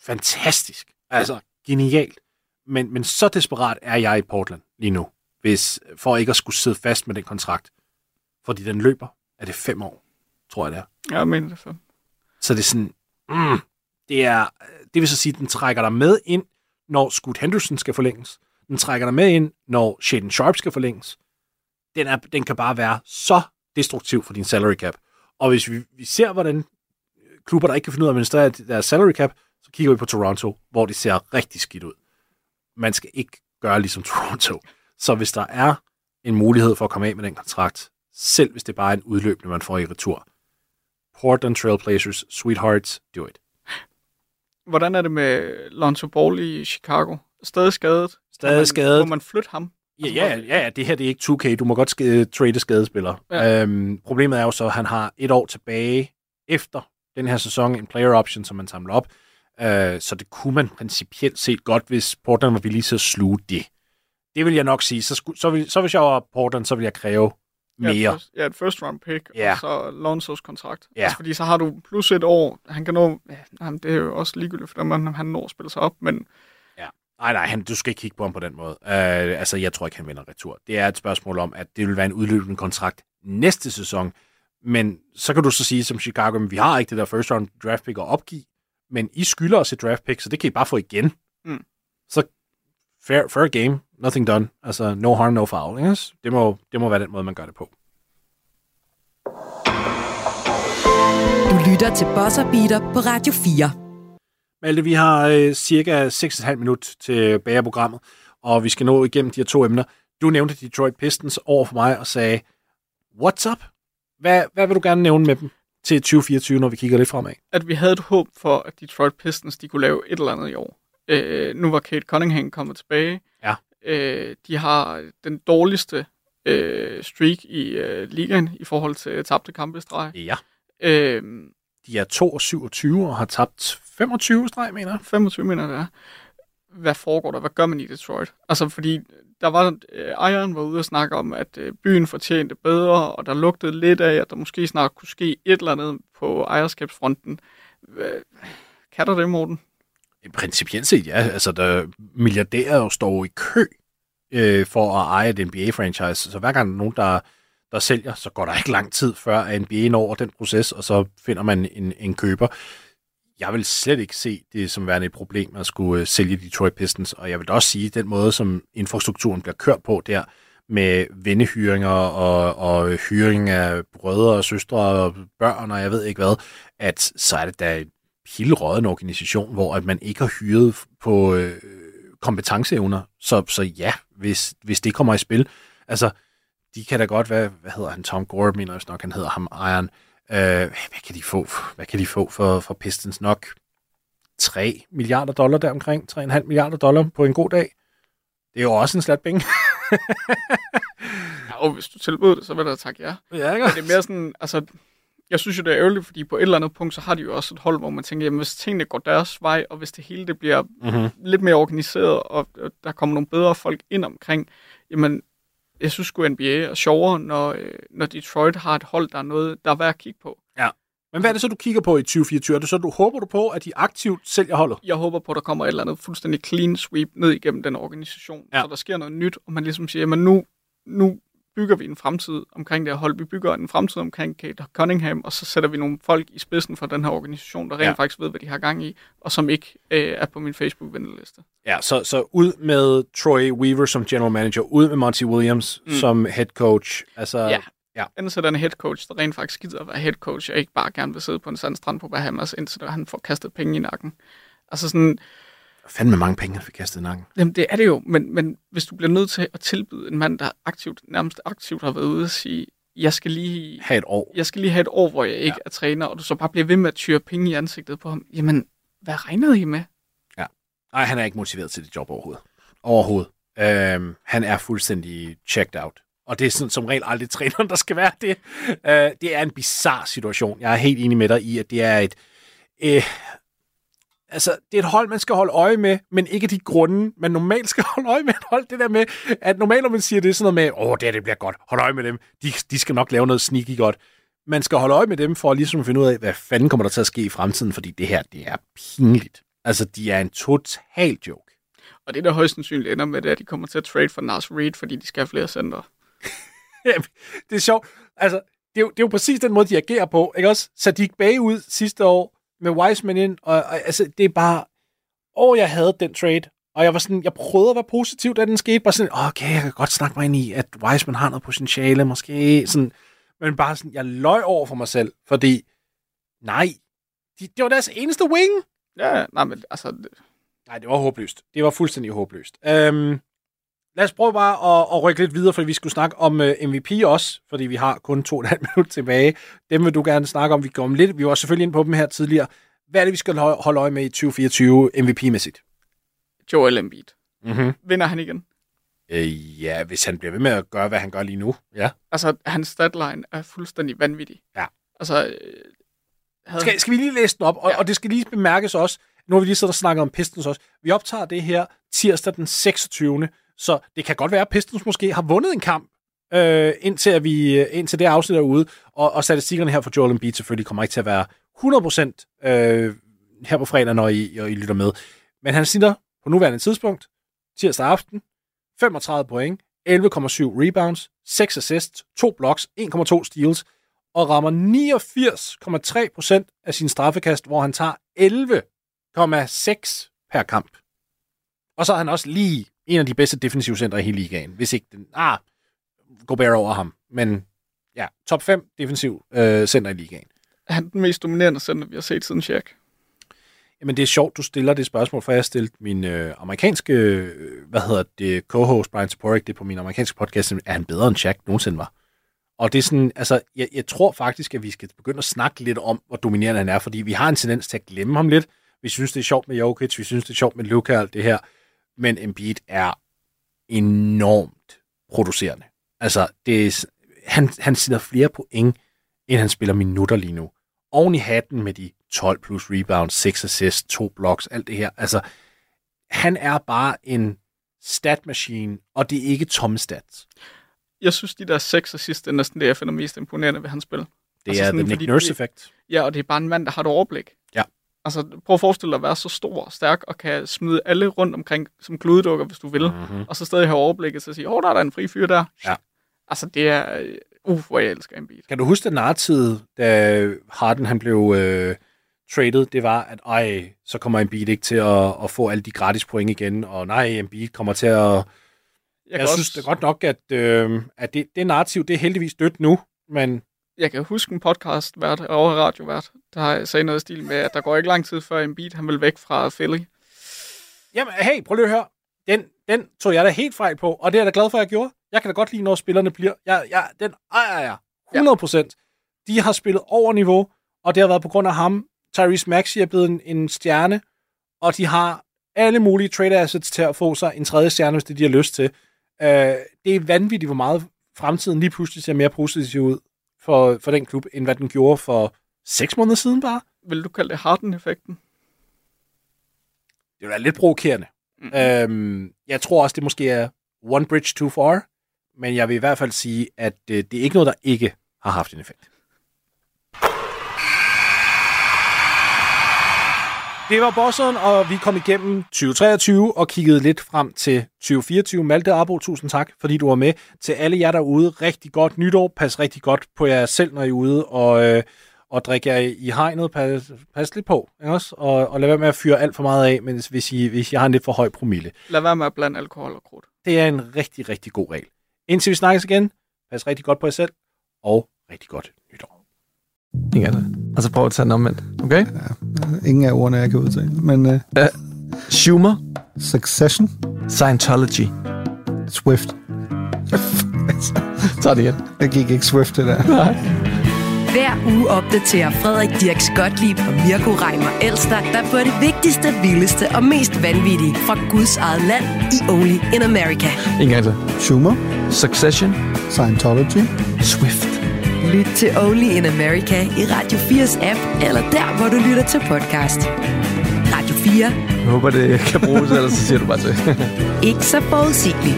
fantastisk. Altså, genialt. Men, men så desperat er jeg i Portland lige nu, hvis, for ikke at skulle sidde fast med den kontrakt. Fordi den løber, er det fem år, tror jeg det er. Jeg mener det så. Så det er sådan, mm, det er, det vil så sige, at den trækker dig med ind, når Scoot Henderson skal forlænges. Den trækker dig med ind, når Shaden Sharp skal forlænges. Den, er, den kan bare være så destruktiv for din salary cap. Og hvis vi, vi ser, hvordan klubber, der ikke kan finde ud af at administrere deres salary cap, så kigger vi på Toronto, hvor det ser rigtig skidt ud. Man skal ikke gøre ligesom (laughs) Toronto. Så hvis der er en mulighed for at komme af med den kontrakt, selv hvis det bare er en udløbende, man får i retur, Portland Trailblazers, sweethearts, do it. Hvordan er det med Lonzo Ball i Chicago? Stadig skadet? Stadig man, skadet. Må man flytte ham? Ja, ja, ja, det her det er ikke 2K. Du må godt sk- trade skadespillere. Ja. Øhm, problemet er jo så, at han har et år tilbage efter den her sæson, en player option, som man samler op. Øh, så det kunne man principielt set godt, hvis Portland var villig til at sluge det. Det vil jeg nok sige. Så, sku, så, vil, så hvis jeg var Portland, så ville jeg kræve mere. Ja, et first, ja, et first round pick, Ja. og så Lonzos kontrakt. Ja. Altså, fordi så har du plus et år. Han kan nå... Ja, nej, men det er jo også ligegyldigt for om han når at spille sig op, men Nej, nej, han, du skal ikke kigge på ham på den måde. Øh, altså, jeg tror ikke, han vinder retur. Det er et spørgsmål om, at det vil være en udløbende kontrakt næste sæson. Men så kan du så sige som Chicago, at vi har ikke det der first round draft pick at opgive, men I skylder os et draft pick, så det kan I bare få igen. Mm. Så fair, fair game, nothing done. Altså, no harm, no foul. Yes? Det, må, det må være den måde, man gør det på. Du lytter til Buzzer Beater på Radio 4. Malte, vi har øh, cirka 6,5 minut til bagerprogrammet, og vi skal nå igennem de her to emner. Du nævnte Detroit Pistons over for mig og sagde, what's up? Hvad, hvad vil du gerne nævne med dem til 2024, når vi kigger lidt fremad? at vi havde et håb for, at Detroit Pistons de kunne lave et eller andet i år. Øh, nu var Kate Cunningham kommet tilbage. Ja. Øh, de har den dårligste øh, streak i øh, ligaen i forhold til tabte kampe i streg. Ja. Øh, De er 2 og 27 og har tabt 25 streg, mener jeg. 25 mener det er. Hvad foregår der? Hvad gør man i Detroit? Altså, fordi der var, øh, ejeren var ude og snakke om, at øh, byen fortjente bedre, og der lugtede lidt af, at der måske snart kunne ske et eller andet på ejerskabsfronten. Hvad, kan der det, Morten? Principielt set, ja. Altså, der milliardærer jo står i kø øh, for at eje et NBA-franchise. Så hver gang der er nogen, der, der sælger, så går der ikke lang tid før, NBA når over den proces, og så finder man en, en køber. Jeg vil slet ikke se det som værende et problem at skulle øh, sælge Detroit Pistons, og jeg vil også sige, at den måde, som infrastrukturen bliver kørt på der, med vennehyringer og, og hyring af brødre og søstre og børn og jeg ved ikke hvad, at så er det da en helt organisation, hvor at man ikke har hyret på øh, kompetenceevner. Så, så ja, hvis, hvis det kommer i spil. Altså, de kan da godt være, hvad hedder han, Tom Gore, mener jeg nok, han hedder ham, Iron. Øh, hvad kan de få, hvad kan de få for, for Pistons nok? 3 milliarder dollar deromkring, 3,5 milliarder dollar på en god dag. Det er jo også en slat penge. (laughs) Ja, og hvis du tilbyder det, så vil jeg da takke ja. ja, ikke? Men det er mere sådan, altså, jeg synes jo, det er ærgerligt, fordi på et eller andet punkt, så har de jo også et hold, hvor man tænker, jamen hvis tingene går deres vej, og hvis det hele det bliver Mm-hmm. lidt mere organiseret, og der kommer nogle bedre folk ind omkring, jamen, jeg synes sgu, NBA er sjovere, når, øh, når Detroit har et hold, der er noget, der er værd at kigge på. Men hvad er det så, du kigger på i 2024? Er det så, du håber du på, at de aktivt sælger holdet? Jeg håber på, at der kommer et eller andet fuldstændig clean sweep ned igennem den organisation, Ja. så der sker noget nyt, og man ligesom siger, jamen nu, nu bygger vi en fremtid omkring det her hold. Vi bygger en fremtid omkring Kate Cunningham, og så sætter vi nogle folk i spidsen for den her organisation, der rent Ja. faktisk ved, hvad de har gang i, og som ikke øh, er på min Facebook-venteliste. Ja, så, så ud med Troy Weaver som general manager, ud med Monty Williams mm. Som head coach. Altså, Ja. Ja. Er der en head coach, der rent faktisk gider at være head coach, og ikke bare gerne vil sidde på en sandstrand på Bahamas, indtil han får kastet penge i nakken. Altså sådan, fandme mange penge, han fik kastet i nakken. Jamen, det er det jo, men, men hvis du bliver nødt til at tilbyde en mand, der aktivt, nærmest aktivt har været ude og sige, jeg skal lige, Ha' et år. jeg skal lige have et år, hvor jeg ikke Ja. ja. er træner, og du så bare bliver ved med at tyre penge i ansigtet på ham, jamen, hvad regnede I med? Nej, han er ikke motiveret til det job overhovedet. Overhovedet. Øhm, han er fuldstændig checked out. Og det er sådan, som regel aldrig (laughs) træneren, der skal være det. Øh, det er en bizarre situation. Jeg er helt enig med dig i, at det er et... Øh, altså, det er et hold, man skal holde øje med, men ikke de grunde, man normalt skal (laughs) holde øje med hold. Det der med, at normalt, når man siger det, er sådan noget med, åh, det, her, det bliver godt, hold øje med dem. De, de skal nok lave noget sneaky godt. Man skal holde øje med dem, for at ligesom finde ud af, hvad fanden kommer der til at ske i fremtiden, fordi det her, det er pinligt. Altså, de er en total joke. Og det, der højst sandsynligt ender med, det er, at de kommer til at trade for Nas Reed, fordi de skal have flere center. (laughs) det er sjovt. Altså, det er, jo, det er jo præcis den måde, de agerer på. Ikke også? Så de gik bagud sidste år med Wiseman ind, og, og altså, det er bare... Åh, jeg havde den trade, og jeg var sådan, jeg prøvede at være positiv, da den skete. Bare sådan, okay, jeg kan godt snakke mig ind i, at Wiseman har noget potentiale, måske. Sådan, men bare sådan, jeg løj over for mig selv, fordi, nej, de, det var deres eneste wing. Ja, nej, men altså, det- Nej, det var håbløst. Det var fuldstændig håbløst. Øhm, lad os prøve bare at, at rykke lidt videre, for vi skulle snakke om uh, MVP også, fordi vi har kun to og halvt minut tilbage. Dem vil du gerne snakke om. Vi går om lidt. Vi var selvfølgelig inde på dem her tidligere. Hvad er det, vi skal holde øje med i 2024 MVP-mæssigt? Joel Embiid. Mm-hmm. Vinder han igen? Øh, ja, hvis han bliver ved med at gøre, hvad han gør lige nu. Ja. Altså, hans statline er fuldstændig vanvittig. Ja. Altså, øh, havde Skal, skal vi lige læse den op? Og. Ja. og det skal lige bemærkes også, nu har vi lige siddet og snakket om Pistons også. Vi optager det her tirsdag den 26. Så det kan godt være, at Pistons måske har vundet en kamp, øh, indtil, at vi, øh, indtil det afsnit er ude. Og, og statistikkerne her for Joel Embiid selvfølgelig kommer ikke til at være 100% øh, her på fredag, når I, når I lytter med. Men han snitter på nuværende tidspunkt, tirsdag aften, 35 point, 11,7 rebounds, 6 assists, 2 blocks, 1,2 steals, og rammer 89,3% af sin straffekast, hvor han tager 11,6 per kamp. Og så er han også lige en af de bedste defensive center i hele ligaen, hvis ikke den... Ah, Gobert over ham. Men ja, top 5 defensiv øh, center i ligaen. er han den mest dominerende center, vi har set siden Shaq. Jamen, det er sjovt, du stiller det spørgsmål, for jeg har stillet min øh, amerikanske, øh, hvad hedder det, co-host Brian Toporek, det på min amerikanske podcast, er han bedre end Shaq nogensinde var? Og det er sådan, altså, jeg, jeg tror faktisk, at vi skal begynde at snakke lidt om, hvor dominerende han er, fordi vi har en tendens til at glemme ham lidt. Vi synes, det er sjovt med Jokic, vi synes, det er sjovt med Luka og alt det her, men Embiid er enormt producerende. Altså, det er, han, han sidder flere point, end han spiller minutter lige nu. Oven i hatten med de 12 plus rebounds, 6 assists, 2 blocks, alt det her. Altså, han er bare en stat machine, og det er ikke tomme stats. Jeg synes, de der seks og sidste er næsten det, jeg finder mest imponerende ved hans spil. Det Altså er sådan, the Nick fordi Nurse det- effekt. Ja, og det er bare en mand, der har et overblik. Altså, prøv at forestille dig at være så stor og stærk, og kan smide alle rundt omkring som kludedukker, hvis du vil. Mm-hmm. Og så stadig have overblikket til at sige, åh, der er der en fri fyr der. Ja. Altså, det er... Uh, hvor jeg elsker Embiid. Kan du huske den narrativ, da Harden han blev øh, traded? Det var, at ej, så kommer Embiid ikke til at, at få alle de gratis point igen, og nej, Embiid kommer til at... Jeg, jeg synes det er godt nok, at, øh, at det, det narrativ, det er heldigvis dødt nu, men... Jeg kan huske en podcast vært over radiovært, der sagde noget i stil med, at der går ikke lang tid før en beat, han vil væk fra Philly. Jamen, hey, prøv lige at høre. Den, den tog jeg da helt fejl på, og det er jeg da glad for, at jeg gjorde. Jeg kan da godt lide, når spillerne bliver... Jeg, jeg, den ejer jeg. 100 procent. Ja. De har spillet over niveau, og det har været på grund af ham. Tyrese Maxey er blevet en, en stjerne, og de har alle mulige trade assets til at få sig en tredje stjerne, hvis det de har lyst til. Uh, det er vanvittigt, hvor meget fremtiden lige pludselig ser mere positiv ud for, for den klub, end hvad den gjorde for seks måneder siden bare. Vil du kalde det Harden-effekten? Det er lidt provokerende. Mm. Um, jeg tror også, det måske er one bridge too far, men jeg vil i hvert fald sige, at uh, det er ikke noget, der ikke har haft en effekt. Det var Bossen, og vi kom igennem 2023 og kiggede lidt frem til 2024. Malte Abo, tusind tak, fordi du var med. Til alle jer derude, rigtig godt nytår. Pas rigtig godt på jer selv, når I er ude, og, øh, og drik jer i hegnet. Pas, pas lidt på, ikke også? Og, og lad være med at fyre alt for meget af, men hvis I, hvis I har en lidt for høj promille. Lad være med at blande alkohol og krudt. Det er en rigtig, rigtig god regel. Indtil vi snakkes igen, pas rigtig godt på jer selv, og rigtig godt nytår. Ingen af det. Altså prøv at tage den omvendt, okay? Ja, ingen af ordene, jeg kan udtale. Men uh, Uh, Schumer, Succession, Scientology. Swift. (laughs) Tag det igen. Jeg gik ikke Swift det der. Hver uge opdaterer Frederik Dirk Skotlib og Mirko Reimer Elster dig på det vigtigste, vildeste og mest vanvittige fra Guds eget land i Only in America. Ingen af det. Schumer, Succession, Scientology. Swift. Lyt til Only in America i Radio 4's app, eller der, hvor du lytter til podcast. Radio 4. Jeg håber, det kan bruges, ellers så siger du bare til. Ikke så forudsigeligt.